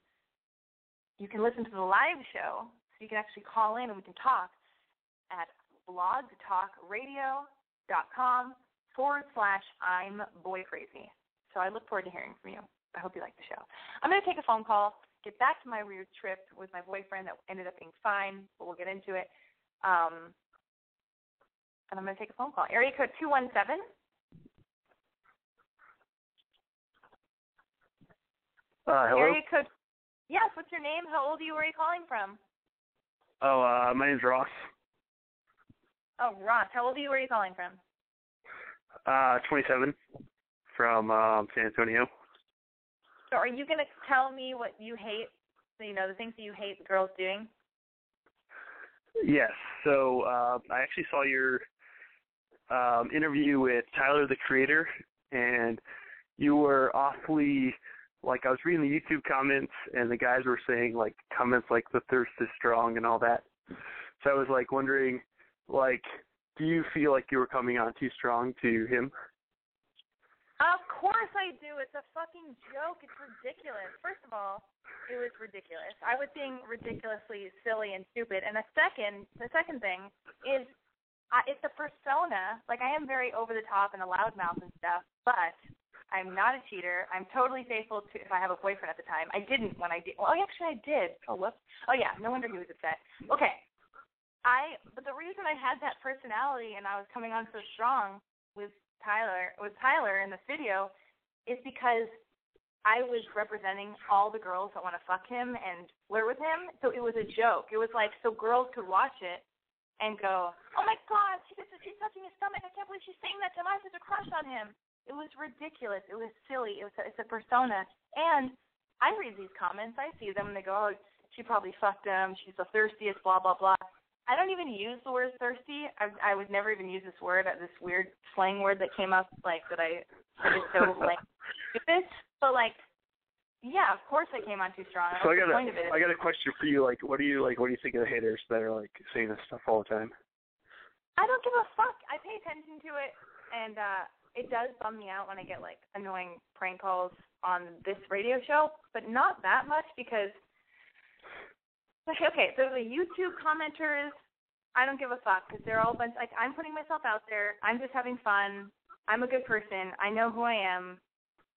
you can listen to the live show, so you can actually call in and we can talk at blogtalkradio.com forward slash I'm boy crazy. So I look forward to hearing from you. I hope you like the show. I'm going to take a phone call, get back to my weird trip with my boyfriend that ended up being fine, but we'll get into it. Um, and I'm going to take a phone call. Area code 217. Uh, hello. Area code Yes, what's your name? How old are you? Where are you calling from? Oh, uh, my name's Ross. Oh, Ross. How old are you? Where are you calling from? Uh, 27, from um, San Antonio. So, are you gonna tell me what you hate? You know, the things that you hate the girls doing. Yes. So, uh, I actually saw your um, interview with Tyler the Creator, and you were awfully like I was reading the YouTube comments, and the guys were saying like comments like the thirst is strong and all that. So I was like wondering, like, do you feel like you were coming on too strong to him? Of course I do. It's a fucking joke. It's ridiculous. First of all, it was ridiculous. I was being ridiculously silly and stupid. And the second, the second thing is, I, it's a persona. Like I am very over the top and a loudmouth and stuff, but I'm not a cheater. I'm totally faithful to if I have a boyfriend at the time. I didn't when I did. Well, actually, I did. Oh, whoops. Oh, yeah. No wonder he was upset. Okay. I. But the reason I had that personality and I was coming on so strong with Tyler with Tyler in this video is because I was representing all the girls that want to fuck him and flirt with him. So it was a joke. It was like so girls could watch it and go, "Oh my God, she just, she's touching his stomach. I can't believe she's saying that to him. I have such a crush on him." It was ridiculous. It was silly. It was a, it's a persona. And I read these comments. I see them and they go, "Oh, she probably fucked him. She's the thirstiest." Blah blah blah. I don't even use the word thirsty. I I would never even use this word, uh, this weird slang word that came up like that I that is so like stupid. But like, yeah, of course I came on too strong. So I got the point of it? a I got a question for you. Like, what do you like? What do you think of the haters that are like saying this stuff all the time? I don't give a fuck. I pay attention to it, and uh it does bum me out when I get like annoying prank calls on this radio show, but not that much because Okay, okay, so the YouTube commenters, I don't give a fuck because they're all a bunch. Like I'm putting myself out there. I'm just having fun. I'm a good person. I know who I am.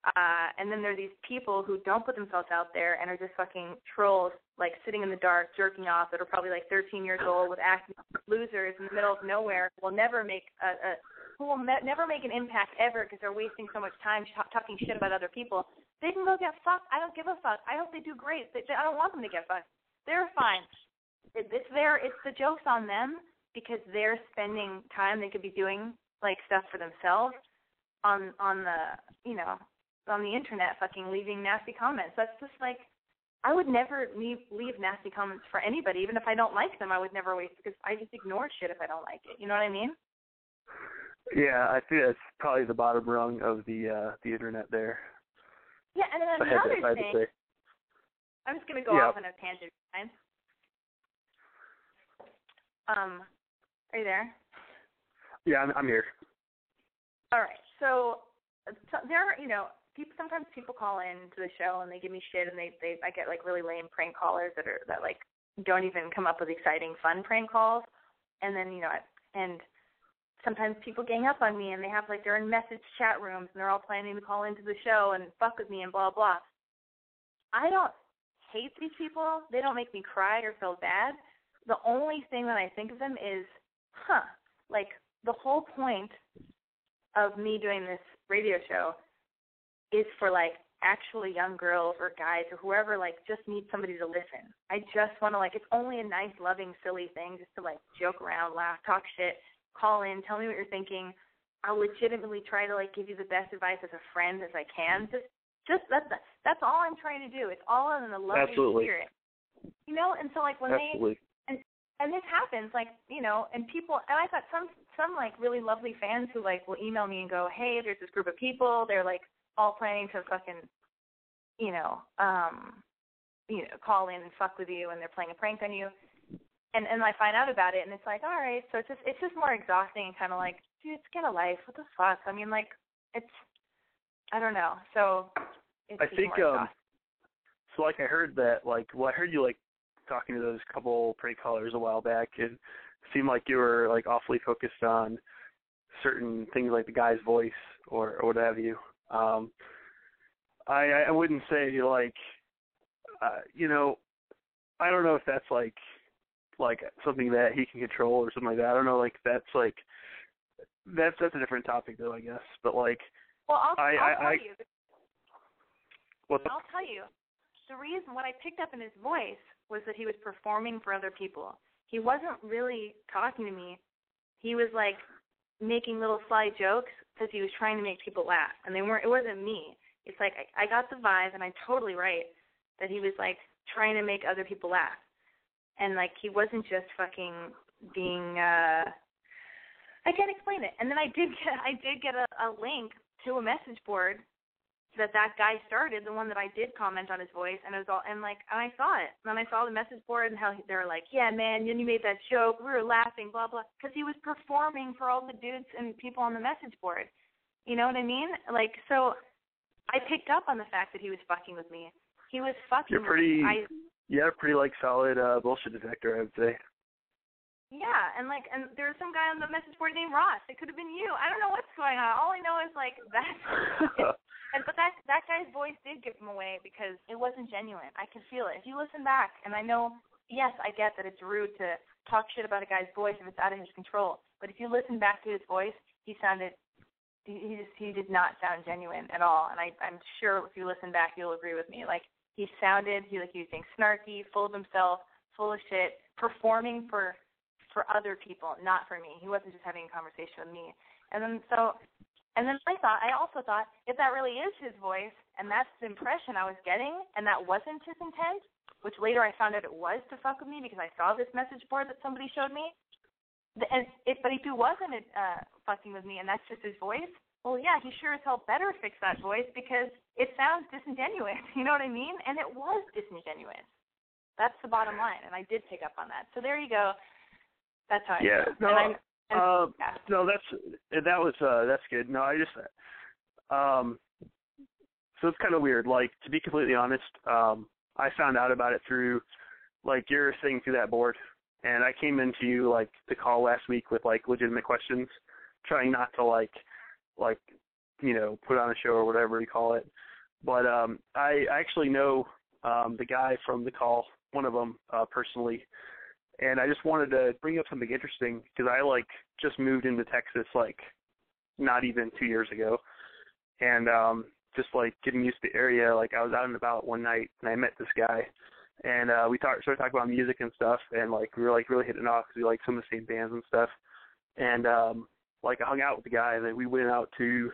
Uh, and then there are these people who don't put themselves out there and are just fucking trolls, like sitting in the dark, jerking off, that are probably like 13 years old with acting losers in the middle of nowhere. Will never make a, a who will ne- never make an impact ever because they're wasting so much time talking shit about other people. They can go get fucked. I don't give a fuck. I hope they do great. They, I don't want them to get fucked. They're fine. It, it's their it's the jokes on them because they're spending time they could be doing like stuff for themselves on on the you know on the internet fucking leaving nasty comments. That's just like I would never leave leave nasty comments for anybody, even if I don't like them. I would never waste because I just ignore shit if I don't like it. You know what I mean? Yeah, I think that's probably the bottom rung of the uh the internet there. Yeah, and then I another to, I thing. say. I'm just gonna go Yeah. off on a tangent. Fine. Um, are you there? Yeah, I'm, I'm here. All right. So, so there are, you know, people sometimes people call in to the show and they give me shit and they they I get like really lame prank callers that are that like don't even come up with exciting fun prank calls. And then, you know, and sometimes people gang up on me and they have like they're in message chat rooms and they're all planning to call into the show and fuck with me and blah blah. I don't hate these people. They don't make me cry or feel bad. The only thing that I think of them is, huh, like the whole point of me doing this radio show is for like actually young girls or guys or whoever like just need somebody to listen. I just want to like it's only a nice, loving, silly thing just to like joke around, laugh, talk shit, call in, tell me what you're thinking. I'll legitimately try to like give you the best advice as a friend as I can. Just just that's that's all I'm trying to do. It's all in a lovely Absolutely. spirit. You know, and so like when they Absolutely. and this happens like you know and people and i got some some like really lovely fans who like will email me and go hey there's this group of people they're like all planning to fucking you know um you know call in and fuck with you and they're playing a prank on you and and i find out about it and it's like all right so it's just it's just more exhausting and kind of like dude get a life what the fuck i mean like it's i don't know so it's I think um so like I heard that like well I heard you like talking to those couple prank callers a while back and it seemed like you were like awfully focused on certain things like the guy's voice or, or what have you. Um I I wouldn't say like uh you know I don't know if that's like like something that he can control or something like that. I don't know like that's like that's that's a different topic though I guess. But like well i'll, I- I'll I- tell I- you what I'll tell you. The reason what I picked up in his voice was that he was performing for other people. He wasn't really talking to me. He was like making little sly jokes because he was trying to make people laugh, and they weren't. It wasn't me. It's like I, I got the vibe, and I'm totally right that he was like trying to make other people laugh, and like he wasn't just fucking being uh I can't explain it. And then I did get I did get a, a link to a message board that that guy started, the one that I did comment on his voice, and it was all and like and I saw it, and then I saw the message board and how they were like, yeah, man, you made that joke, we were laughing, blah blah, because he was performing for all the dudes and people on the message board. You know what I mean? Like so, I picked up on the fact that he was fucking with me. He was fucking. You're pretty. With me. I, yeah, pretty like solid uh bullshit detector, I would say. Yeah, and like, and there was some guy on the message board named Ross. It could have been you. I don't know what's going on. All I know is like that. and but that that guy's voice did give him away because it wasn't genuine. I could feel it. If you listen back, and I know, yes, I get that it's rude to talk shit about a guy's voice if it's out of his control. But if you listen back to his voice, he sounded. He, he just he did not sound genuine at all. And I I'm sure if you listen back, you'll agree with me. Like he sounded, he like he was being snarky, full of himself, full of shit, performing for for other people, not for me. He wasn't just having a conversation with me. And then so and then I thought I also thought if that really is his voice and that's the impression I was getting and that wasn't his intent, which later I found out it was to fuck with me because I saw this message board that somebody showed me. And it, but if he wasn't uh, fucking with me and that's just his voice, well, yeah, he sure as hell better fix that voice because it sounds disingenuous. You know what I mean? And it was disingenuous. That's the bottom line, and I did pick up on that. So there you go. That's how I yeah. feel. No, and and, uh, yeah. no, that's that was uh that's good. No, I just um so it's kind of weird. Like to be completely honest, um I found out about it through like your thing through that board, and I came into you like the call last week with like legitimate questions, trying not to like like you know put on a show or whatever you call it. But um I actually know um the guy from the call, one of them uh personally and I just wanted to bring up something interesting because I like just moved into Texas like not even two years ago, and um just like getting used to the area. Like I was out and about one night and I met this guy, and uh we talked started talking about music and stuff, and like we were like really hitting it off because we like some of the same bands and stuff, and um like I hung out with the guy and then we went out to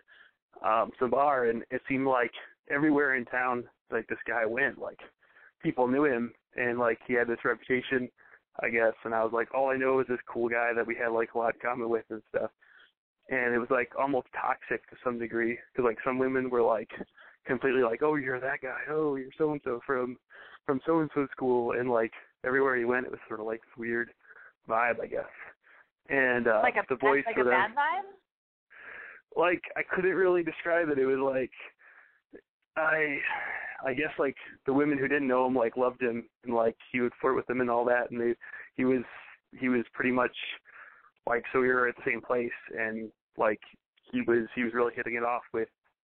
um some bar and it seemed like everywhere in town like this guy went like people knew him and like he had this reputation I guess. And I was like, all I know is this cool guy that we had like a lot in common with and stuff. And it was like almost toxic to some degree because like some women were like completely like, oh, you're that guy. Oh, you're so and so from from so and so school. And like everywhere he went, it was sort of like this weird vibe, I guess. And uh like a the voice like for them, like I couldn't really describe it. It was like I I guess like the women who didn't know him like loved him and like he would flirt with them and all that. And they he was he was pretty much like so we were at the same place. And like he was he was really hitting it off with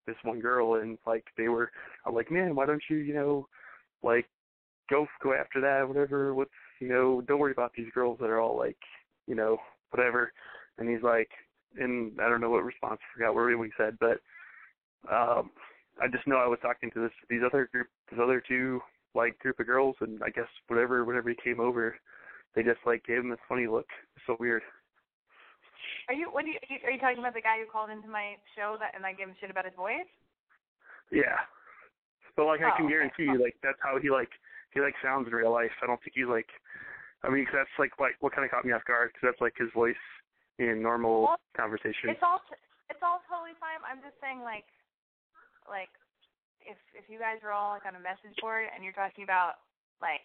this one girl. And like they were I'm like, Man, why don't you, you know, like go go after that, whatever, what's you know, don't worry about these girls that are all like, you know, whatever and he's like and I don't know what response I forgot what he said, but um I just know I was talking to this these other group these other two like group of girls and I guess whatever whenever he came over, they just like gave him this funny look. It's so weird. Are you what do you are you talking about the guy who called into my show that and I gave him shit about his voice? Yeah. But like I Oh, can okay. guarantee you like that's how he like he like sounds in real life. I don't think he's like I mean 'cause that's like like what kind of caught me off guard because that's like his voice in normal Well, conversation. It's all it's all totally fine. I'm just saying like like if if you guys are all like on a message board and you're talking about like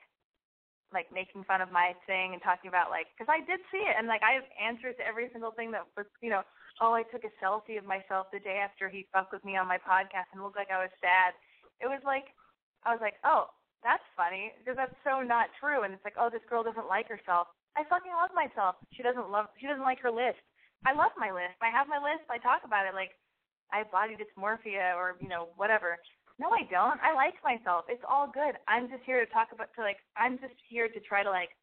like making fun of my thing and talking about like because I did see it and like I have answers to every single thing that was you know oh I took a selfie of myself the day after he fucked with me on my podcast and looked like I was sad. It was like I was like oh that's funny because that's so not true and it's like oh this girl doesn't like herself. I fucking love myself. She doesn't love she doesn't like her list. I love my list. I have my list. I talk about it like I have body dysmorphia or you know whatever. No, I don't. I like myself. It's all good. I'm just here to talk about to like I'm just here to try to like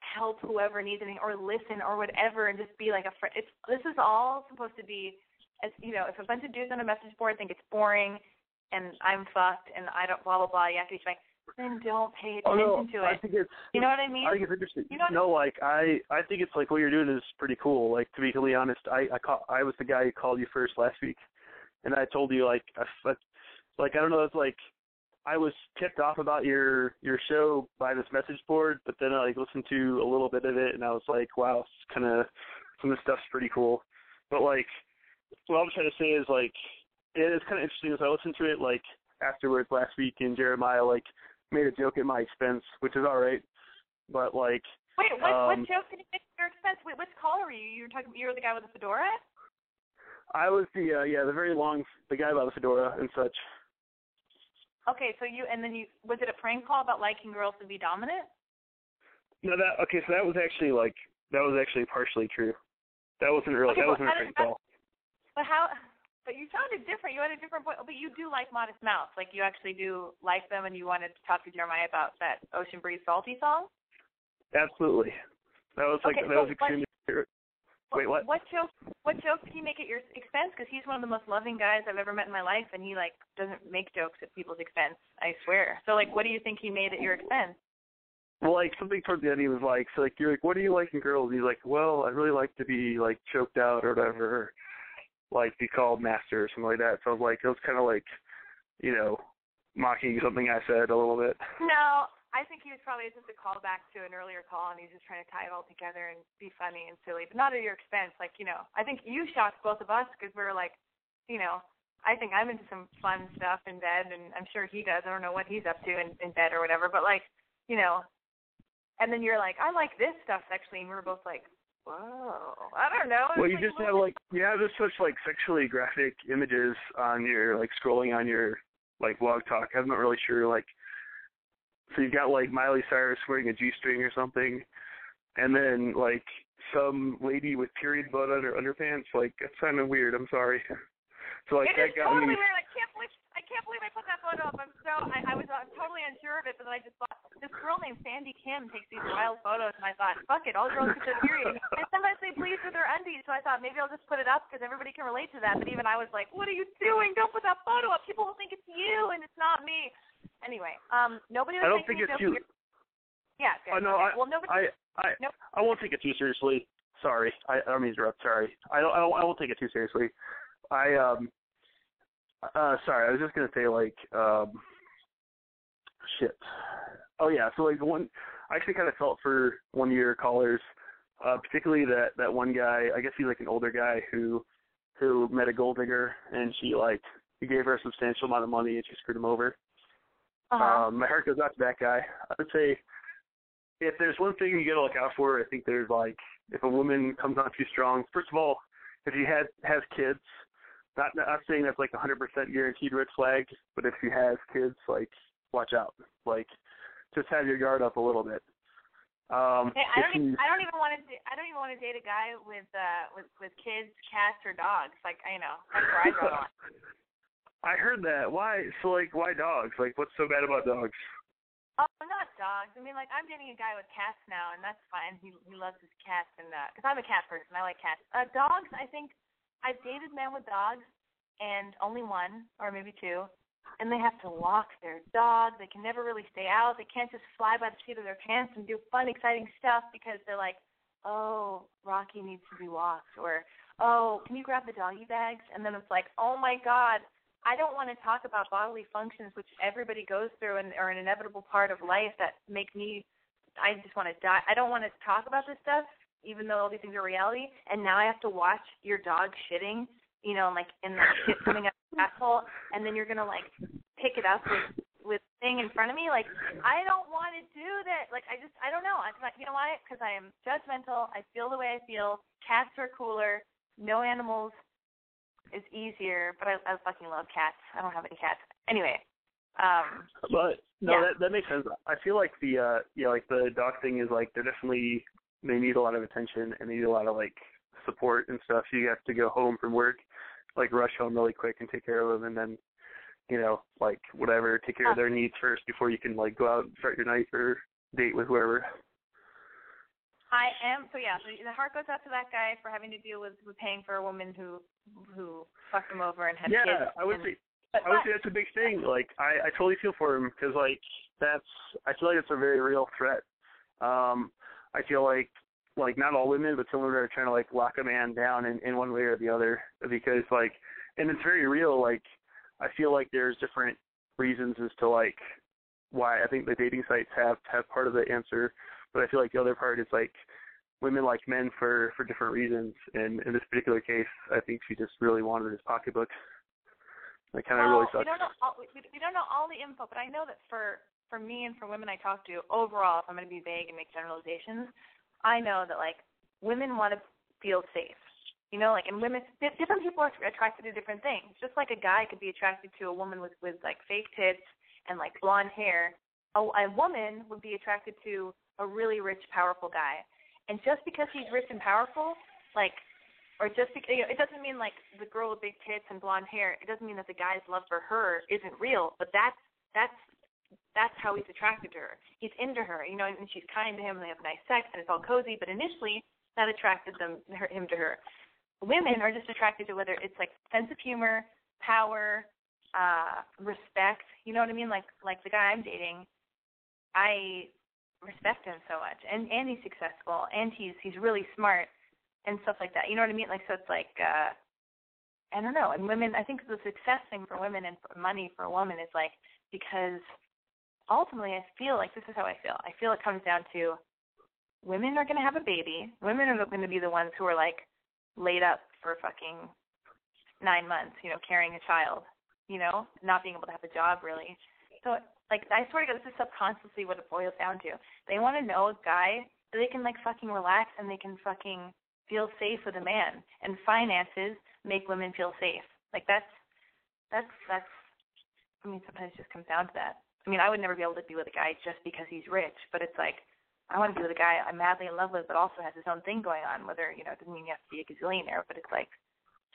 help whoever needs anything or listen or whatever and just be like a friend. It's this is all supposed to be as you know, if a bunch of dudes on a message board think it's boring and I'm fucked and I don't blah blah blah, you have to be then don't pay oh attention no, to I it. think it's You know what I mean? I think it's interesting. You know no, like I, I think it's like what you're doing is pretty cool. Like to be completely honest, I, I call, I was the guy who called you first last week, and I told you like, I, like I don't know, it's like I was tipped off about your your show by this message board, but then I like listened to a little bit of it, and I was like, wow, it's kind of some of the stuff's pretty cool. But like, what I'm trying to say is like, it's kind of interesting as I listened to it like afterwards last week, and Jeremiah like made a joke at my expense, which is all right. But like, Wait, what, um, what joke did you make at your expense? Wait, which caller were you? You were talking. You were the guy with the fedora. I was the uh, yeah the very long the guy by the fedora and such. Okay, so you and then you was it a prank call about liking girls to be dominant? No, that okay. So that was actually like that was actually partially true. That wasn't really Okay, that well, wasn't a prank call. But how? But you sounded different. You had a different point. But you do like Modest Mouse. Like you actually do like them, and you wanted to talk to Jeremiah about that Ocean Breathes Salty song. Absolutely. That was like Okay, that so was extremely. Wait, what? What joke? What joke did he make at your expense? Because he's one of the most loving guys I've ever met in my life, and he like doesn't make jokes at people's expense. I swear. So like, what do you think he made at your expense? Well, like something towards the end, he was like, so like you're like, what do you like in girls? And he's like, well, I really like to be like choked out or whatever, like be called master or something like that. So I was like, it was kind of like, you know, mocking something I said a little bit. No, I think he was probably just a callback to an earlier call, and he's just trying to tie it all together and be funny and silly, but not at your expense. Like you know, I think you shocked both of us because we were like, you know, I think I'm into some fun stuff in bed, and I'm sure he does. I don't know what he's up to in, in bed or whatever, but like, you know, and then you're like, I like this stuff sexually, and we were both like, whoa, I don't know. Well, you like just have like you have such like sexually graphic images on your like scrolling on your like blog talk. I'm not really sure like. So you've got like Miley Cyrus wearing a g-string or something, and then like some lady with period blood on her underpants. Like that's kind of weird. I'm sorry. So like it that is got totally me. weird. I can't believe I can't believe I put that photo up. I'm so I, I was uh, totally unsure of it, but then I just thought this girl named Sandy Kim takes these wild photos, and I thought, fuck it, all girls get their period. and sometimes they bleed through their undies, so I thought maybe I'll just put it up because everybody can relate to that. But even I was like, what are you doing? Don't put that photo up. People will think it's you, and it's not me. Anyway, um, nobody was I don't think it's you. Yeah. Oh good. no, okay. I well, nobody. I I Nope. I won't take it too seriously. Sorry, I, I don't mean to interrupt. Sorry, I don't I, don't, I won't take it too seriously. I um uh sorry, I was just gonna say like um shit. Oh yeah, so like the one I actually kind of felt for one your callers, uh particularly that that one guy. I guess he's like an older guy who who met a gold digger and she like he gave her a substantial amount of money and she screwed him over. Uh-huh. Um, my heart goes out to that guy. I would say if there's one thing you gotta look out for, I think there's like if a woman comes on too strong. First of all, if she had has kids, not not saying that's like a hundred percent guaranteed red flag, but if she has kids, like watch out. Like just have your guard up a little bit. Um, Hey, I don't. Even, I don't even want to. I don't even want to date a guy with uh with with kids, cats, or dogs. Like you know, that's where I draw. I heard that. Why? So like, why dogs? Like, what's so bad about dogs? Oh, not dogs. I mean, like I'm dating a guy with cats now, and that's fine. He he loves his cats, and because I'm a cat person, I like cats. Uh, dogs. I think I've dated men with dogs, and only one or maybe two, and they have to walk their dog. They can never really stay out. They can't just fly by the seat of their pants and do fun, exciting stuff because they're like, oh, Rocky needs to be walked, or oh, can you grab the doggy bags? And then it's like, oh my God, I don't want to talk about bodily functions, which everybody goes through and are an inevitable part of life that make me. I just want to die. I don't want to talk about this stuff, even though all these things are reality. And now I have to watch your dog shitting, you know, like and the shit coming out of your asshole, and then you're gonna like pick it up with with thing in front of me. Like I don't want to do that. Like I just I don't know. I'm like you know why? Because I am judgmental. I feel the way I feel. Cats are cooler. No animals is easier, but I, I fucking love cats. I don't have any cats. Anyway, um, But no, Yeah. that that makes sense. I feel like the uh you know, like the dog thing is like they're definitely they need a lot of attention and they need a lot of like support and stuff. You have to go home from work, like rush home really quick and take care of them and then you know, like whatever, take care of their needs first before you can like go out and start your night or date with whoever. I am so yeah. So the heart goes out to that guy for having to deal with, with paying for a woman who who fucked him over and had yeah, kids. Yeah, I would and, say but, I would say that's a big thing. Like I, I totally feel for him because like that's I feel like it's a very real threat. Um, I feel like like not all women, but some women are trying to like lock a man down in, in one way or the other because like and it's very real. Like I feel like there's different reasons as to like why I think the dating sites have have part of the answer, but I feel like the other part is like women like men for for different reasons. And in this particular case, I think she just really wanted his pocketbook. That kind of well, really sucks. We don't know all, we, we don't know all the info, but I know that for for me and for women I talk to, overall, if I'm going to be vague and make generalizations, I know that like women want to feel safe. You know, like and women, different people are attracted to different things. Just like a guy could be attracted to a woman with with like fake tits and like blonde hair, a, a woman would be attracted to a really rich, powerful guy. And just because he's rich and powerful, like, or just because you know, it doesn't mean like the girl with big tits and blonde hair. It doesn't mean that the guy's love for her isn't real. But that's that's that's how he's attracted to her. He's into her, you know, and she's kind to him. And they have nice sex, and it's all cozy. But initially, that attracted them her, him to her women are just attracted to whether it's like sense of humor, power, uh, respect. You know what I mean? Like like the guy I'm dating, I respect him so much, and and he's successful, and he's he's really smart, and stuff like that. You know what I mean? Like so, it's like uh, I don't know. And women, I think the success thing for women and for money for a woman is like because ultimately, I feel like this is how I feel. I feel it comes down to women are going to have a baby. Women are going to be the ones who are like laid up for fucking nine months, you know, carrying a child, you know, not being able to have a job really. So like I swear to God, this is subconsciously what it boils down to. They want to know a guy that they can like fucking relax and they can fucking feel safe with a man. And finances make women feel safe. Like that's that's that's I mean sometimes it just comes down to that. I mean I would never be able to be with a guy just because he's rich, but it's like I want to be with a guy I'm madly in love with, but also has his own thing going on. Whether you know, it doesn't mean you have to be a gazillionaire, but it's like,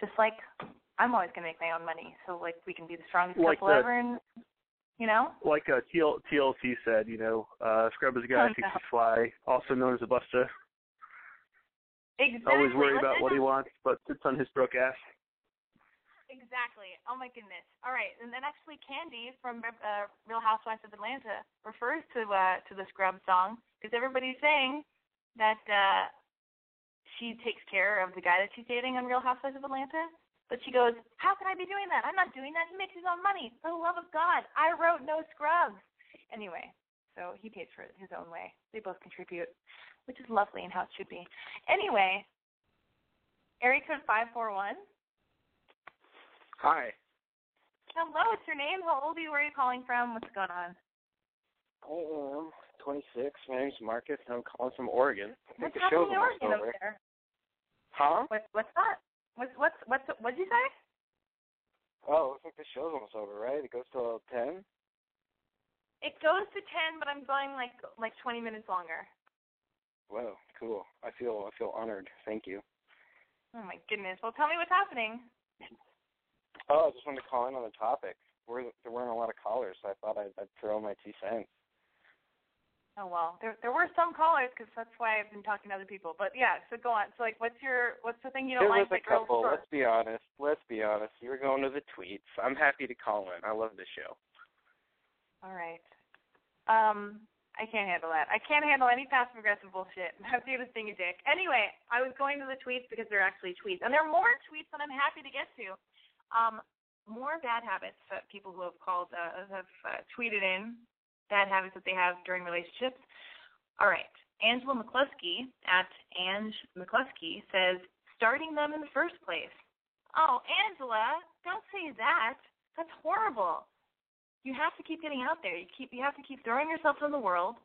just like I'm always gonna make my own money, so like we can be the strongest like couple the, ever, and you know. Like uh, TL, TLC said, you know, uh, Scrub is a guy Oh, who thinks no. he's fly, also known as a buster. Exactly. Always worry about what he wants, but sits on his broke ass. Exactly. Oh my goodness. All right, and then actually Kandi from uh, Real Housewives of Atlanta refers to uh, to the Scrub song because everybody's saying that uh, she takes care of the guy that she's dating on Real Housewives of Atlanta. But she goes, "How can I be doing that? I'm not doing that. He makes his own money. For the love of God, I wrote no scrubs." Anyway, so he pays for it his own way. They both contribute, which is lovely and how it should be. Anyway, area code five four one. Hi. Hello, what's your name? How old are you? Where are you calling from? What's going on? I am 26. My name's Marcus, and I'm calling from Oregon. I think What's the show's happening in Oregon over. over there? Huh? What, what's that? What's what's what's what'd you say? Oh, looks like the show's almost over, right? It goes till 10? It goes to ten, but I'm going like like twenty minutes longer. Whoa, cool. I feel I feel honored. Thank you. Oh my goodness. Well, tell me what's happening. Oh, I just wanted to call in on the topic. We're, there weren't a lot of callers, so I thought I'd, I'd throw my two cents. Oh well, there there were some callers because that's why I've been talking to other people. But yeah, so go on. So like, what's your what's the thing you don't there like was a couple. Let's be honest. Let's be honest. You were going to the tweets. I'm happy to call in. I love the show. All right. Um, I can't handle that. I can't handle any passive aggressive bullshit. Have you just being a dick. Anyway, I was going to the tweets because they're actually tweets, and there are more tweets than I'm happy to get to. Um, more bad habits that people who have called uh, have uh, tweeted in bad habits that they have during relationships. All right, Angela McCluskey at Ange McCluskey says starting them in the first place. Oh, Angela, don't say that. That's horrible you have to keep getting out there. You keep you have to keep throwing yourself in the world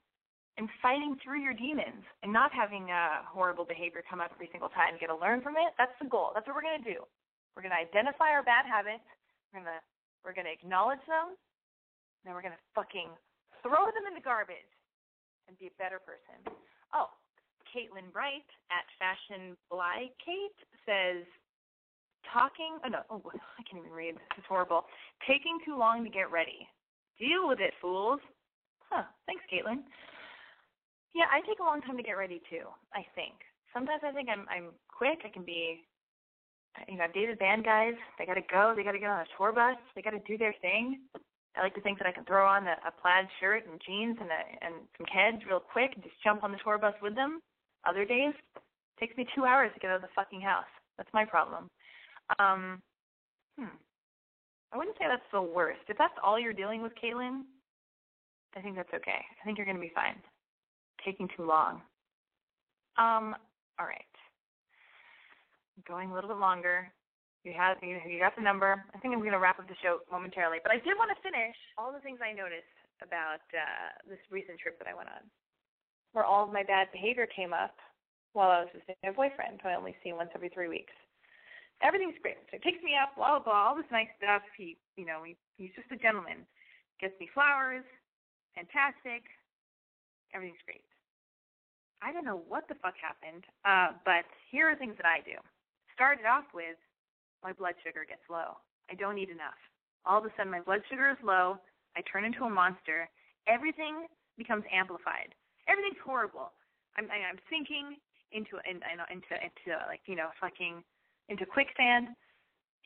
and fighting through your demons and not having uh, horrible behavior come up every single time. You got to learn from it. That's the goal. That's what we're gonna do. We're gonna identify our bad habits. We're gonna we're gonna acknowledge them. And Then we're gonna fucking throw them in the garbage and be a better person. Oh, Caitlin Bright at Fashion Bly Kate says talking oh no oh I can't even read. This is horrible. Taking too long to get ready. Deal with it, fools. Huh. Thanks, Caitlin. Yeah, I take a long time to get ready too, I think. Sometimes I think I'm I'm quick, I can be you know, I've dated band guys, they gotta go, they gotta get on a tour bus, they gotta do their thing. I like to think that I can throw on a, a plaid shirt and jeans and a, and some Keds real quick and just jump on the tour bus with them. Other days, it takes me two hours to get out of the fucking house. That's my problem. Um, hmm. I wouldn't say that's the worst. If that's all you're dealing with, Caitlin, I think that's okay. I think you're going to be fine. Taking too long. Um, All right. Going a little bit longer. You have you, you got the number. I think I'm going to wrap up the show momentarily, but I did want to finish all the things I noticed about uh, this recent trip that I went on, where all of my bad behavior came up while I was with my boyfriend, who I only see once every three weeks. Everything's great. So he picks me up, blah blah blah, all this nice stuff. He, you know, he, he's just a gentleman. Gets me flowers, fantastic. Everything's great. I don't know what the fuck happened, uh, but here are things that I do. Started off with my blood sugar gets low. I don't eat enough. All of a sudden, my blood sugar is low. I turn into a monster. Everything becomes amplified. Everything's horrible. I'm I'm sinking into into into into like you know fucking into quicksand,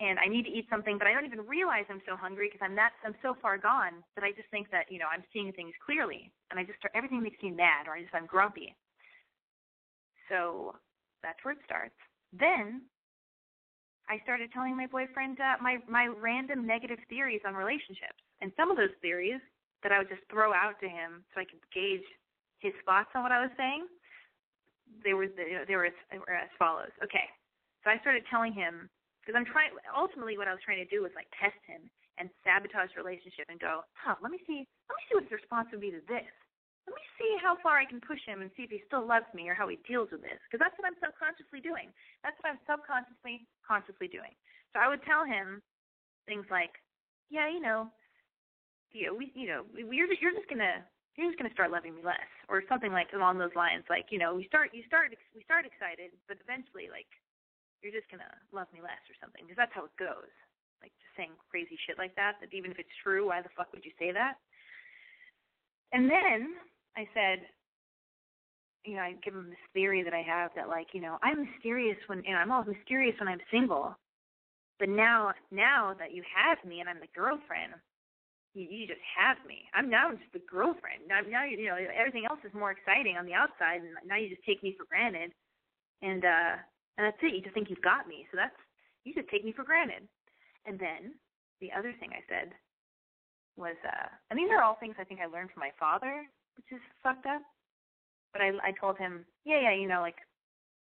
and I need to eat something, but I don't even realize I'm so hungry because I'm that I'm so far gone that I just think that you know I'm seeing things clearly, and I just start everything makes me mad, or I just I'm grumpy. So that's where it starts. Then I started telling my boyfriend uh, my my random negative theories on relationships, and some of those theories that I would just throw out to him so I could gauge his thoughts on what I was saying. They were they were as, were as follows. Okay, so I started telling him because I'm trying. Ultimately, what I was trying to do was like test him and sabotage the relationship and go, huh? Let me see. Let me see what his response would be to this let me see how far I can push him and see if he still loves me or how he deals with this. Because that's what I'm subconsciously doing. That's what I'm subconsciously, consciously doing. So I would tell him things like, yeah, you know, you know, we, you know, you're just, you're just gonna, you're just gonna start loving me less, or something like along those lines. Like, you know, we start, you start, we start excited, but eventually, like, you're just gonna love me less or something. Because that's how it goes. Like just saying crazy shit like that. That even if it's true, why the fuck would you say that? And then I said, you know, I give him this theory that I have that like, you know, I'm mysterious when you know, I'm all mysterious when I'm single. But now now that you have me and I'm the girlfriend, you, you just have me. I'm now just the girlfriend. Now, now you know everything else is more exciting on the outside, and now you just take me for granted, and uh, and that's it. You just think you've got me, so that's you just take me for granted. And then the other thing I said was, uh, and these are all things I think I learned from my father which is fucked up. But I I told him, yeah, yeah, you know, like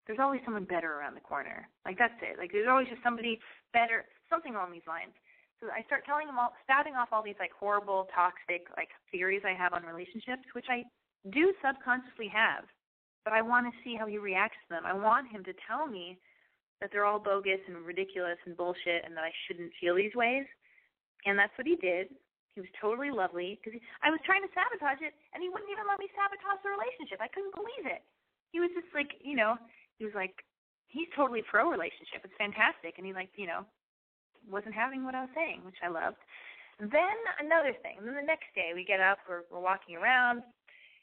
there's always someone better around the corner. Like that's it. Like there's always just somebody better, something along these lines. So I start telling him all, spouting off all these like horrible, toxic like theories I have on relationships, which I do subconsciously have, but I want to see how he reacts to them. I want him to tell me that they're all bogus and ridiculous and bullshit, and that I shouldn't feel these ways. And that's what he did. He was totally lovely because I was trying to sabotage it, and he wouldn't even let me sabotage the relationship. I couldn't believe it. He was just like, you know, he was like, he's totally pro relationship. It's fantastic, and he like, you know, wasn't having what I was saying, which I loved. Then another thing. Then the next day we get up, we're, we're walking around,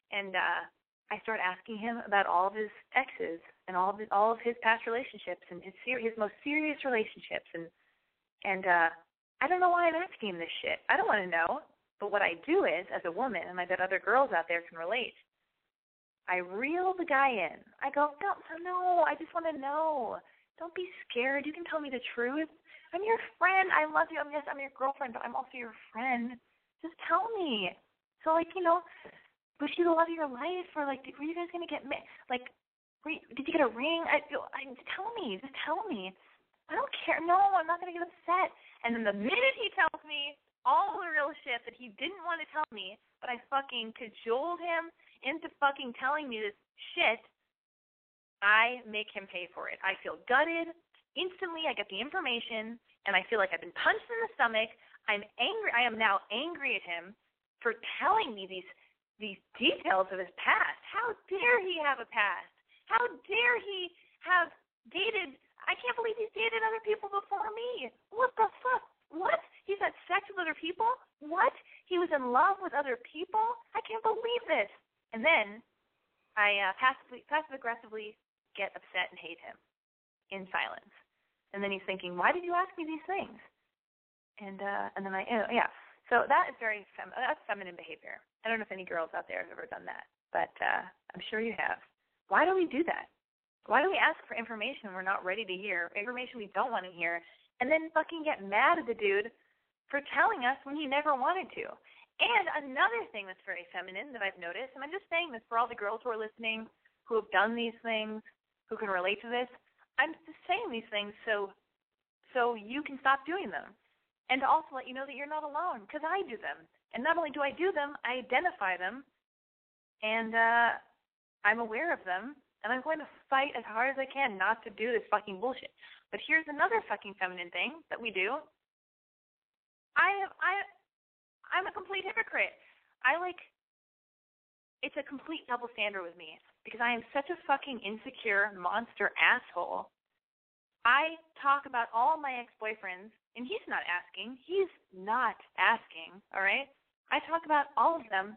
and uh, I start asking him about all of his exes and all of his, all of his past relationships and his ser- his most serious relationships and and uh I don't know why I'm asking this shit. I don't want to know. But what I do is, as a woman, and I bet other girls out there can relate, I reel the guy in. I go, no, no, I just want to know. Don't be scared. You can tell me the truth. I'm your friend. I love you. I'm yes, I'm your girlfriend, but I'm also your friend. Just tell me. So like, you know, was she the love of your life, or like, were you guys gonna get ma- like, were you, did you get a ring? I, I tell me. Just tell me. I don't care. No, I'm not gonna get upset. And then the minute he tells me all the real shit that he didn't want to tell me, but I fucking cajoled him into fucking telling me this shit, I make him pay for it. I feel gutted. Instantly, I get the information, and I feel like I've been punched in the stomach. I'm angry. I am now angry at him for telling me these these details of his past. How dare he have a past? How dare he have dated I can't believe he's dated other people before me. What the fuck? What? He's had sex with other people? What? He was in love with other people? I can't believe this. And then I uh, passively, passive aggressively get upset and hate him in silence. And then he's thinking, why did you ask me these things? And uh, and then I, you yeah. So that is very fem- that's feminine behavior. I don't know if any girls out there have ever done that, but uh, I'm sure you have. Why do we do that? Why do we ask for information we're not ready to hear, information we don't want to hear, and then fucking get mad at the dude for telling us when he never wanted to? And another thing that's very feminine that I've noticed, and I'm just saying this for all the girls who are listening who have done these things, who can relate to this. I'm just saying these things so so you can stop doing them. And to also let you know that you're not alone because I do them. And not only do I do them, I identify them and uh I'm aware of them and I'm going to fight as hard as I can not to do this fucking bullshit. But here's another fucking feminine thing that we do. I I I'm a complete hypocrite. I like it's a complete double standard with me because I am such a fucking insecure monster asshole. I talk about all my ex-boyfriends and he's not asking. He's not asking, all right? I talk about all of them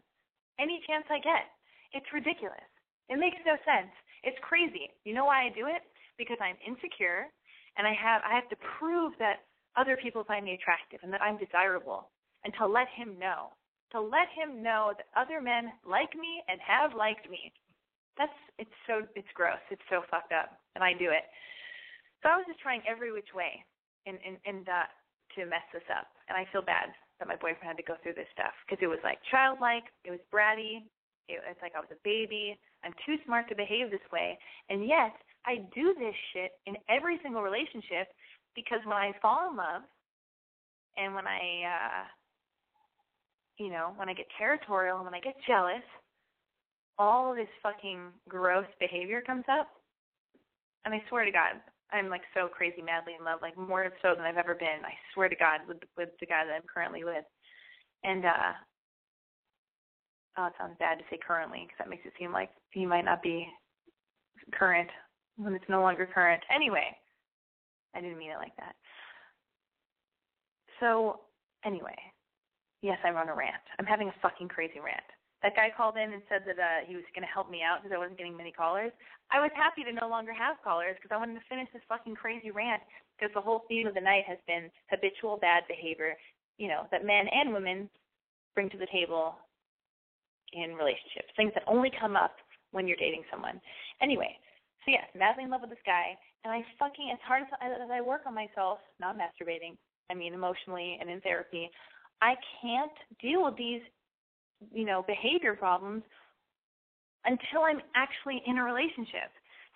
any chance I get. It's ridiculous. It makes no sense. It's crazy. You know why I do it? Because I'm insecure and I have I have to prove that other people find me attractive and that I'm desirable and to let him know. To let him know that other men like me and have liked me. That's it's so it's gross. It's so fucked up. And I do it. So I was just trying every which way in in, in uh, to mess this up. And I feel bad that my boyfriend had to go through this stuff because it was like childlike, it was bratty, it, it's like I was a baby. I'm too smart to behave this way. And yet, I do this shit in every single relationship because when I fall in love and when I, uh, you know, when I get territorial and when I get jealous, all this fucking gross behavior comes up. And I swear to God, I'm like so crazy madly in love, like more so than I've ever been. I swear to God, with with the guy that I'm currently with, and uh oh, it sounds bad to say currently because that makes it seem like he might not be current when it's no longer current. Anyway, I didn't mean it like that. So, anyway, yes, I'm on a rant. I'm having a fucking crazy rant. That guy called in and said that uh, he was going to help me out because I wasn't getting many callers. I was happy to no longer have callers because I wanted to finish this fucking crazy rant because the whole theme of the night has been habitual bad behavior, you know, that men and women bring to the table in relationships, things that only come up when you're dating someone. Anyway, so yes, madly in love with this guy, and I fucking as hard as, as I work on myself, not masturbating, I mean emotionally and in therapy, I can't deal with these, you know, behavior problems until I'm actually in a relationship.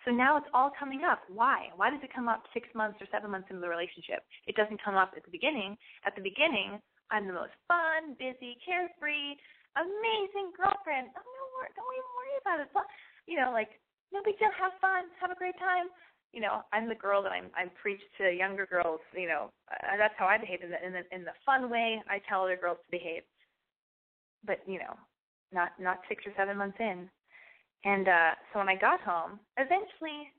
So now it's all coming up. Why? Why does it come up six months or seven months into the relationship? It doesn't come up at the beginning. At the beginning, I'm the most fun, busy, carefree, amazing girlfriend. Oh, no, don't even worry about it. You know, like no big deal. Have fun. Have a great time. You know, I'm the girl that I'm I preach to younger girls. You know, uh, that's how I behave in the in the in the fun way. I tell other girls to behave. But you know, not not six or seven months in. And uh so when I got home, eventually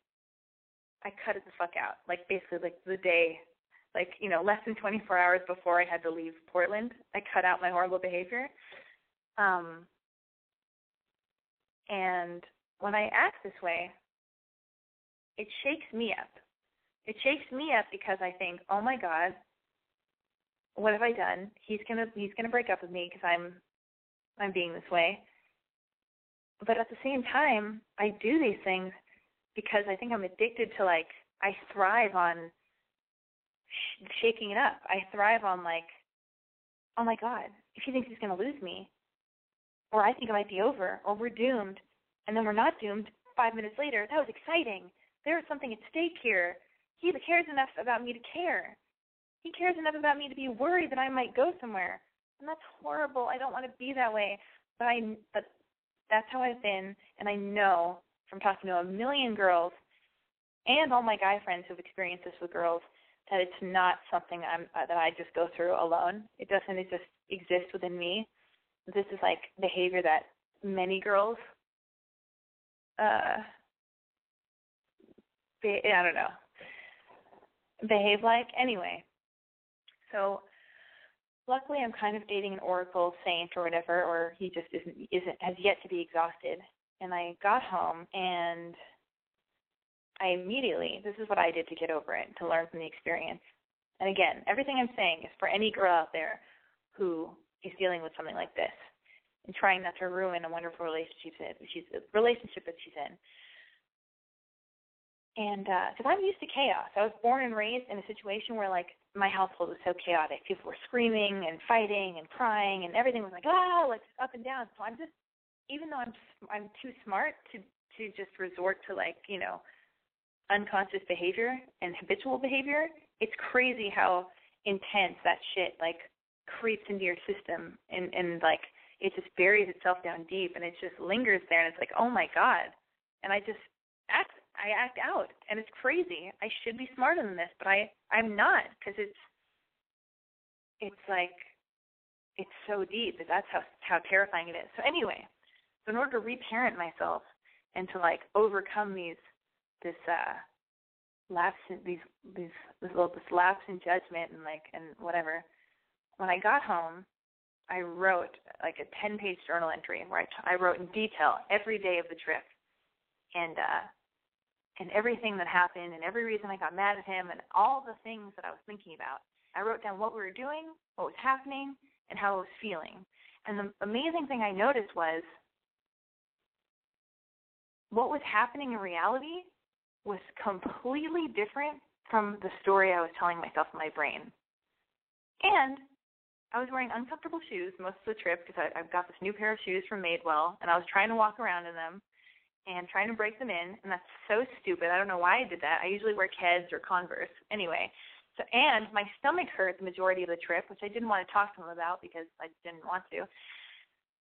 I cut it the fuck out. Like basically like the day like, you know, less than 24 hours before I had to leave Portland, I cut out my horrible behavior. Um, and when I act this way, it shakes me up. It shakes me up because I think, oh my God, what have I done? He's gonna he's gonna break up with me because I'm I'm being this way. But at the same time, I do these things because I think I'm addicted to like I thrive on sh- shaking it up. I thrive on like, oh my God, if he thinks he's gonna lose me, or I think it might be over, or we're doomed, and then we're not doomed five minutes later. That was exciting. There is something at stake here. He cares enough about me to care. He cares enough about me to be worried that I might go somewhere. And that's horrible. I don't want to be that way. But I but that's how I've been and I know from talking to a million girls and all my guy friends who've experienced this with girls that it's not something I'm uh, that I just go through alone. It doesn't it just exists within me this is like behavior that many girls uh be, I don't know behave like anyway. So luckily I'm kind of dating an oracle saint or whatever or he just isn't isn't has yet to be exhausted. And I got home and I immediately this is what I did to get over it, to learn from the experience. And again, everything I'm saying is for any girl out there who is dealing with something like this and trying not to ruin a wonderful relationship that she's relationship that she's in. And because uh, I'm used to chaos, I was born and raised in a situation where like my household was so chaotic. People were screaming and fighting and crying, and everything was like ah, like up and down. So I'm just, even though I'm I'm too smart to to just resort to like you know unconscious behavior and habitual behavior, it's crazy how intense that shit like creeps into your system and and like it just buries itself down deep and it just lingers there and it's like oh my god. And i just act i act out and it's crazy. I should be smarter than this but i i'm not because it's it's like it's so deep that that's how how terrifying it is. So anyway so in order to reparent myself and to like overcome these this uh lapse in these these this little this lapse in judgment and like and whatever when i got home I wrote like a 10 page journal entry where I, wrote in detail every day of the trip and uh and everything that happened and every reason I got mad at him and all the things that I was thinking about. I wrote down what we were doing, what was happening, and how I was feeling. And the amazing thing I noticed was what was happening in reality was completely different from the story I was telling myself in my brain. And I was wearing uncomfortable shoes most of the trip because I, I've got this new pair of shoes from Madewell, and I was trying to walk around in them and trying to break them in, and that's so stupid. I don't know why I did that. I usually wear Keds or Converse. Anyway, so and my stomach hurt the majority of the trip, which I didn't want to talk to him about because I didn't want to,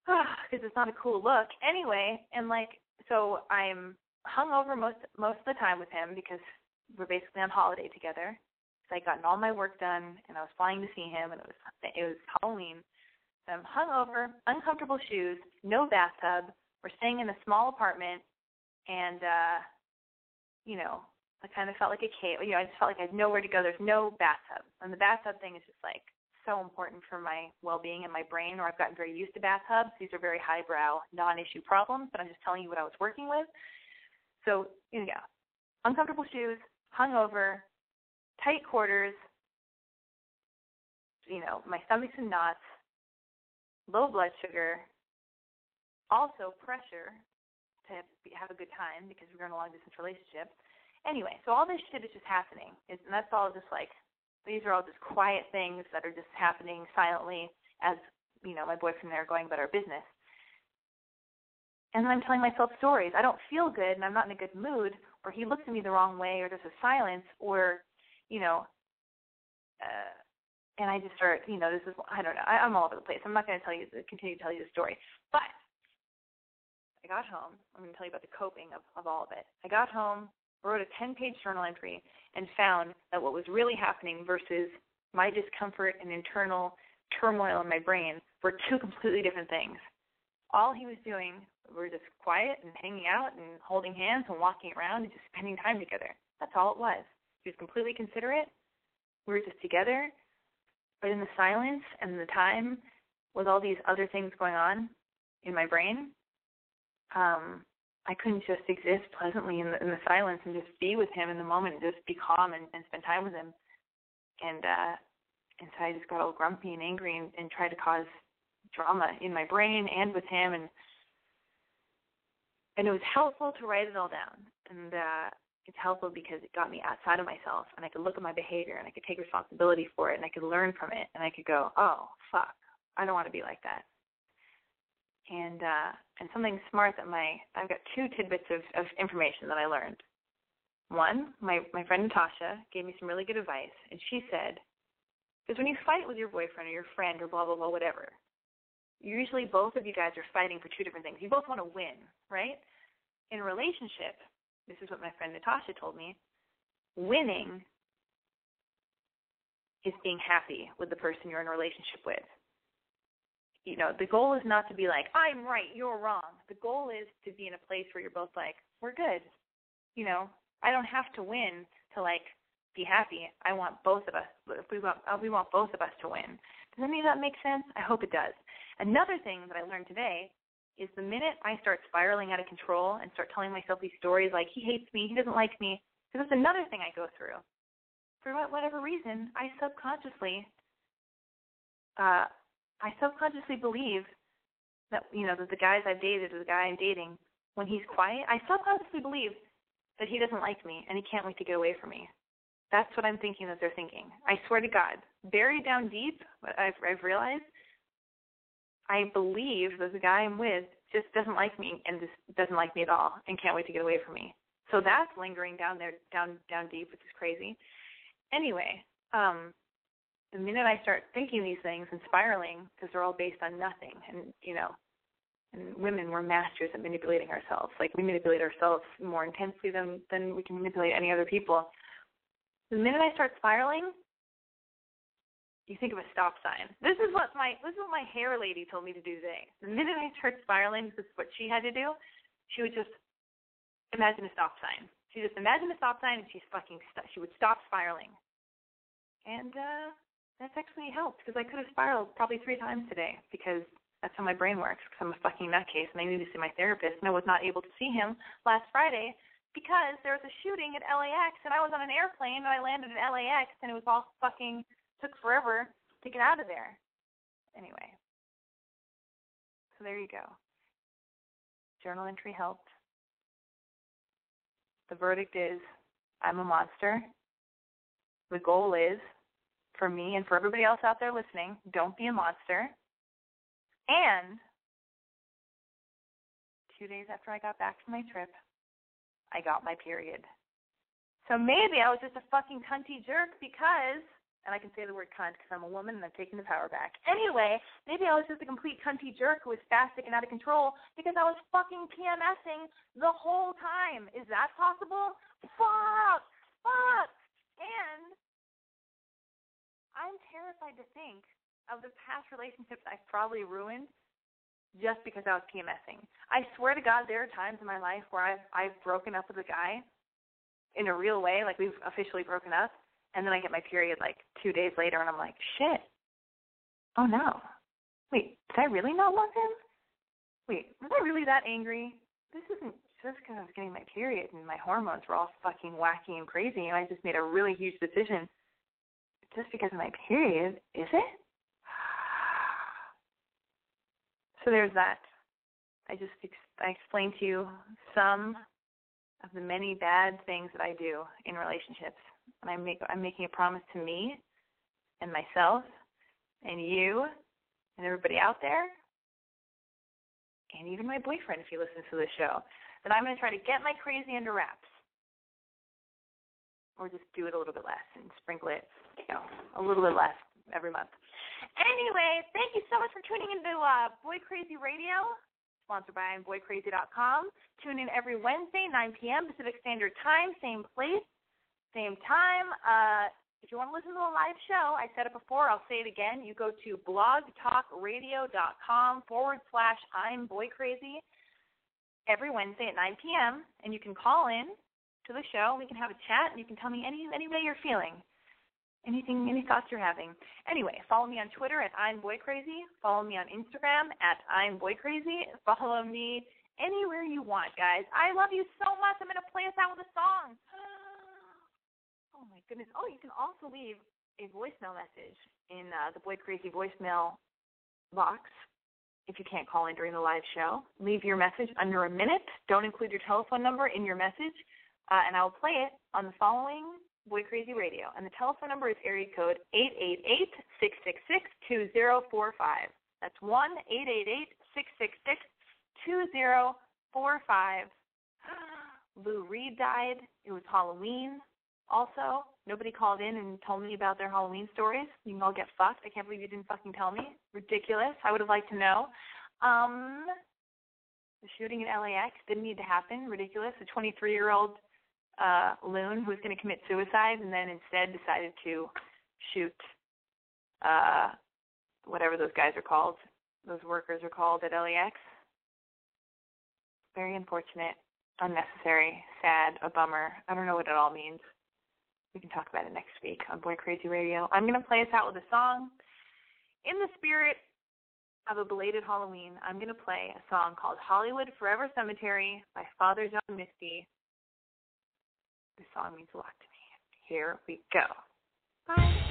because it's not a cool look. Anyway, and like so I'm hung over most most of the time with him because we're basically on holiday together. I'd gotten all my work done and I was flying to see him and it was it was Halloween. So I'm hungover, uncomfortable shoes, no bathtub. We're staying in a small apartment and uh you know, I kind of felt like a cave. You know, I just felt like I had nowhere to go. There's no bathtub. And the bathtub thing is just like so important for my well-being and my brain or I've gotten very used to bathtubs. These are very highbrow, non-issue problems, but I'm just telling you what I was working with. So, you know, uncomfortable shoes, hungover, tight quarters, you know, my stomach's in knots, low blood sugar, also pressure to have a good time because we're in a long distance relationship. Anyway, so all this shit is just happening, and that's all just like these are all just quiet things that are just happening silently as you know my boyfriend and I are going about our business. And then I'm telling myself stories. I don't feel good, and I'm not in a good mood, or he looks at me the wrong way, or there's a silence, or you know, uh, and I just start, you know, this is, I don't know, I, I'm all over the place. I'm not going to tell you, continue to tell you the story. But I got home. I'm going to tell you about the coping of, of all of it. I got home, wrote a 10 page journal entry, and found that what was really happening versus my discomfort and internal turmoil in my brain were two completely different things. All he was doing were just quiet and hanging out and holding hands and walking around and just spending time together. That's all it was. He was completely considerate. We were just together. But in the silence and the time, with all these other things going on in my brain, um, I couldn't just exist pleasantly in the, in the silence and just be with him in the moment, and just be calm and, and spend time with him. And uh, and so I just got all grumpy and angry and, and tried to cause drama in my brain and with him and and it was helpful to write it all down and uh it's helpful because it got me outside of myself and I could look at my behavior and I could take responsibility for it and I could learn from it and I could go, Oh, fuck, I don't want to be like that. And uh and something smart that my I've got two tidbits of, of information that I learned. One, my my friend Natasha gave me some really good advice and she said, because when you fight with your boyfriend or your friend or blah blah blah whatever, usually both of you guys are fighting for two different things. You both want to win, right? In a relationship, this is what my friend Natasha told me, winning is being happy with the person you're in a relationship with. You know, the goal is not to be like, I'm right, you're wrong. The goal is to be in a place where you're both like, we're good. You know, I don't have to win to like be happy. I want both of us. We want we want both of us to win. Does any of that make sense? I hope it does. Another thing that I learned today is the minute I start spiraling out of control and start telling myself these stories like he hates me, he doesn't like me, because that's another thing I go through. For whatever reason, I subconsciously, uh, I subconsciously believe that you know that the guys I've dated or the guy I'm dating, when he's quiet, I subconsciously believe that he doesn't like me and he can't wait to get away from me. That's what I'm thinking that they're thinking. I swear to God, buried down deep, I've, I've realized I believe that the guy I'm with just doesn't like me and just doesn't like me at all and can't wait to get away from me. So that's lingering down there, down down deep, which is crazy. Anyway, um, the minute I start thinking these things and spiraling, because they're all based on nothing, and you know, and women we're masters at manipulating ourselves. Like we manipulate ourselves more intensely than than we can manipulate any other people. The minute I start spiraling, you think of a stop sign. This is what my this is what my hair lady told me to do today. The minute I start spiraling, this is what she had to do. She would just imagine a stop sign. She just imagined a stop sign and she's fucking st- she would stop spiraling. And uh that's actually helped because I could have spiraled probably three times today because that's how my brain works. Because I'm a fucking nutcase and I need to see my therapist and I was not able to see him last Friday because there was a shooting at LAX and I was on an airplane and I landed at LAX and it was all fucking took forever to get out of there. Anyway, so there you go. Journal entry helped. The verdict is I'm a monster. The goal is for me and for everybody else out there listening, don't be a monster. And two days after I got back from my trip, I got my period. So maybe I was just a fucking cunty jerk because, and I can say the word cunt because I'm a woman and I'm taking the power back. Anyway, maybe I was just a complete cunty jerk who was spastic and out of control because I was fucking PMSing the whole time. Is that possible? Fuck! Fuck! And I'm terrified to think of the past relationships I've probably ruined just because I was PMSing. I swear to God, there are times in my life where I've I've broken up with a guy in a real way, like we've officially broken up, and then I get my period like two days later, and I'm like, shit. Oh no. Wait, did I really not love him? Wait, was I really that angry? This isn't just because I was getting my period and my hormones were all fucking wacky and crazy, and I just made a really huge decision just because of my period, is it? So there's that. I just ex- I explained to you some of the many bad things that I do in relationships, and I make I'm making a promise to me and myself and you and everybody out there, and even my boyfriend if he listens to this show, that I'm going to try to get my crazy under wraps, or just do it a little bit less and sprinkle it, you know, a little bit less every month. Anyway, thank you so much for tuning into uh, Boy Crazy Radio, sponsored by BoyCrazy.com. Tune in every Wednesday, 9 p.m. Pacific Standard Time, same place, same time. Uh, if you want to listen to a live show, I said it before, I'll say it again. You go to blogtalkradio.com forward slash I'm Boy Crazy every Wednesday at 9 p.m. and you can call in to the show. We can have a chat and you can tell me any any way you're feeling anything, any thoughts you're having. Anyway, follow me on Twitter at I'm Boy Crazy. Follow me on Instagram at I'm Boy Crazy. Follow me anywhere you want, guys. I love you so much. I'm gonna play us out with a song. Oh my goodness. Oh, you can also leave a voicemail message in uh, the Boy Crazy voicemail box if you can't call in during the live show. Leave your message under a minute. Don't include your telephone number in your message, uh, and I'll play it on the following Boy Crazy Radio, and the telephone number is area code eight eight eight six six six two zero four five. That's one eight eight eight six six six two zero four five. Lou Reed died. It was Halloween. Also, nobody called in and told me about their Halloween stories. You can all get fucked. I can't believe you didn't fucking tell me. Ridiculous. I would have liked to know. Um, the shooting in LAX didn't need to happen. Ridiculous. A 23 year old uh, loon who was going to commit suicide and then instead decided to shoot uh, whatever those guys are called, those workers are called at LAX. Very unfortunate, unnecessary, sad, a bummer. I don't know what it all means. We can talk about it next week on Boy Crazy Radio. I'm going to play us out with a song. In the spirit of a belated Halloween, I'm going to play a song called Hollywood Forever Cemetery by Father John Misty this song means a lot to me. Here we go. Bye.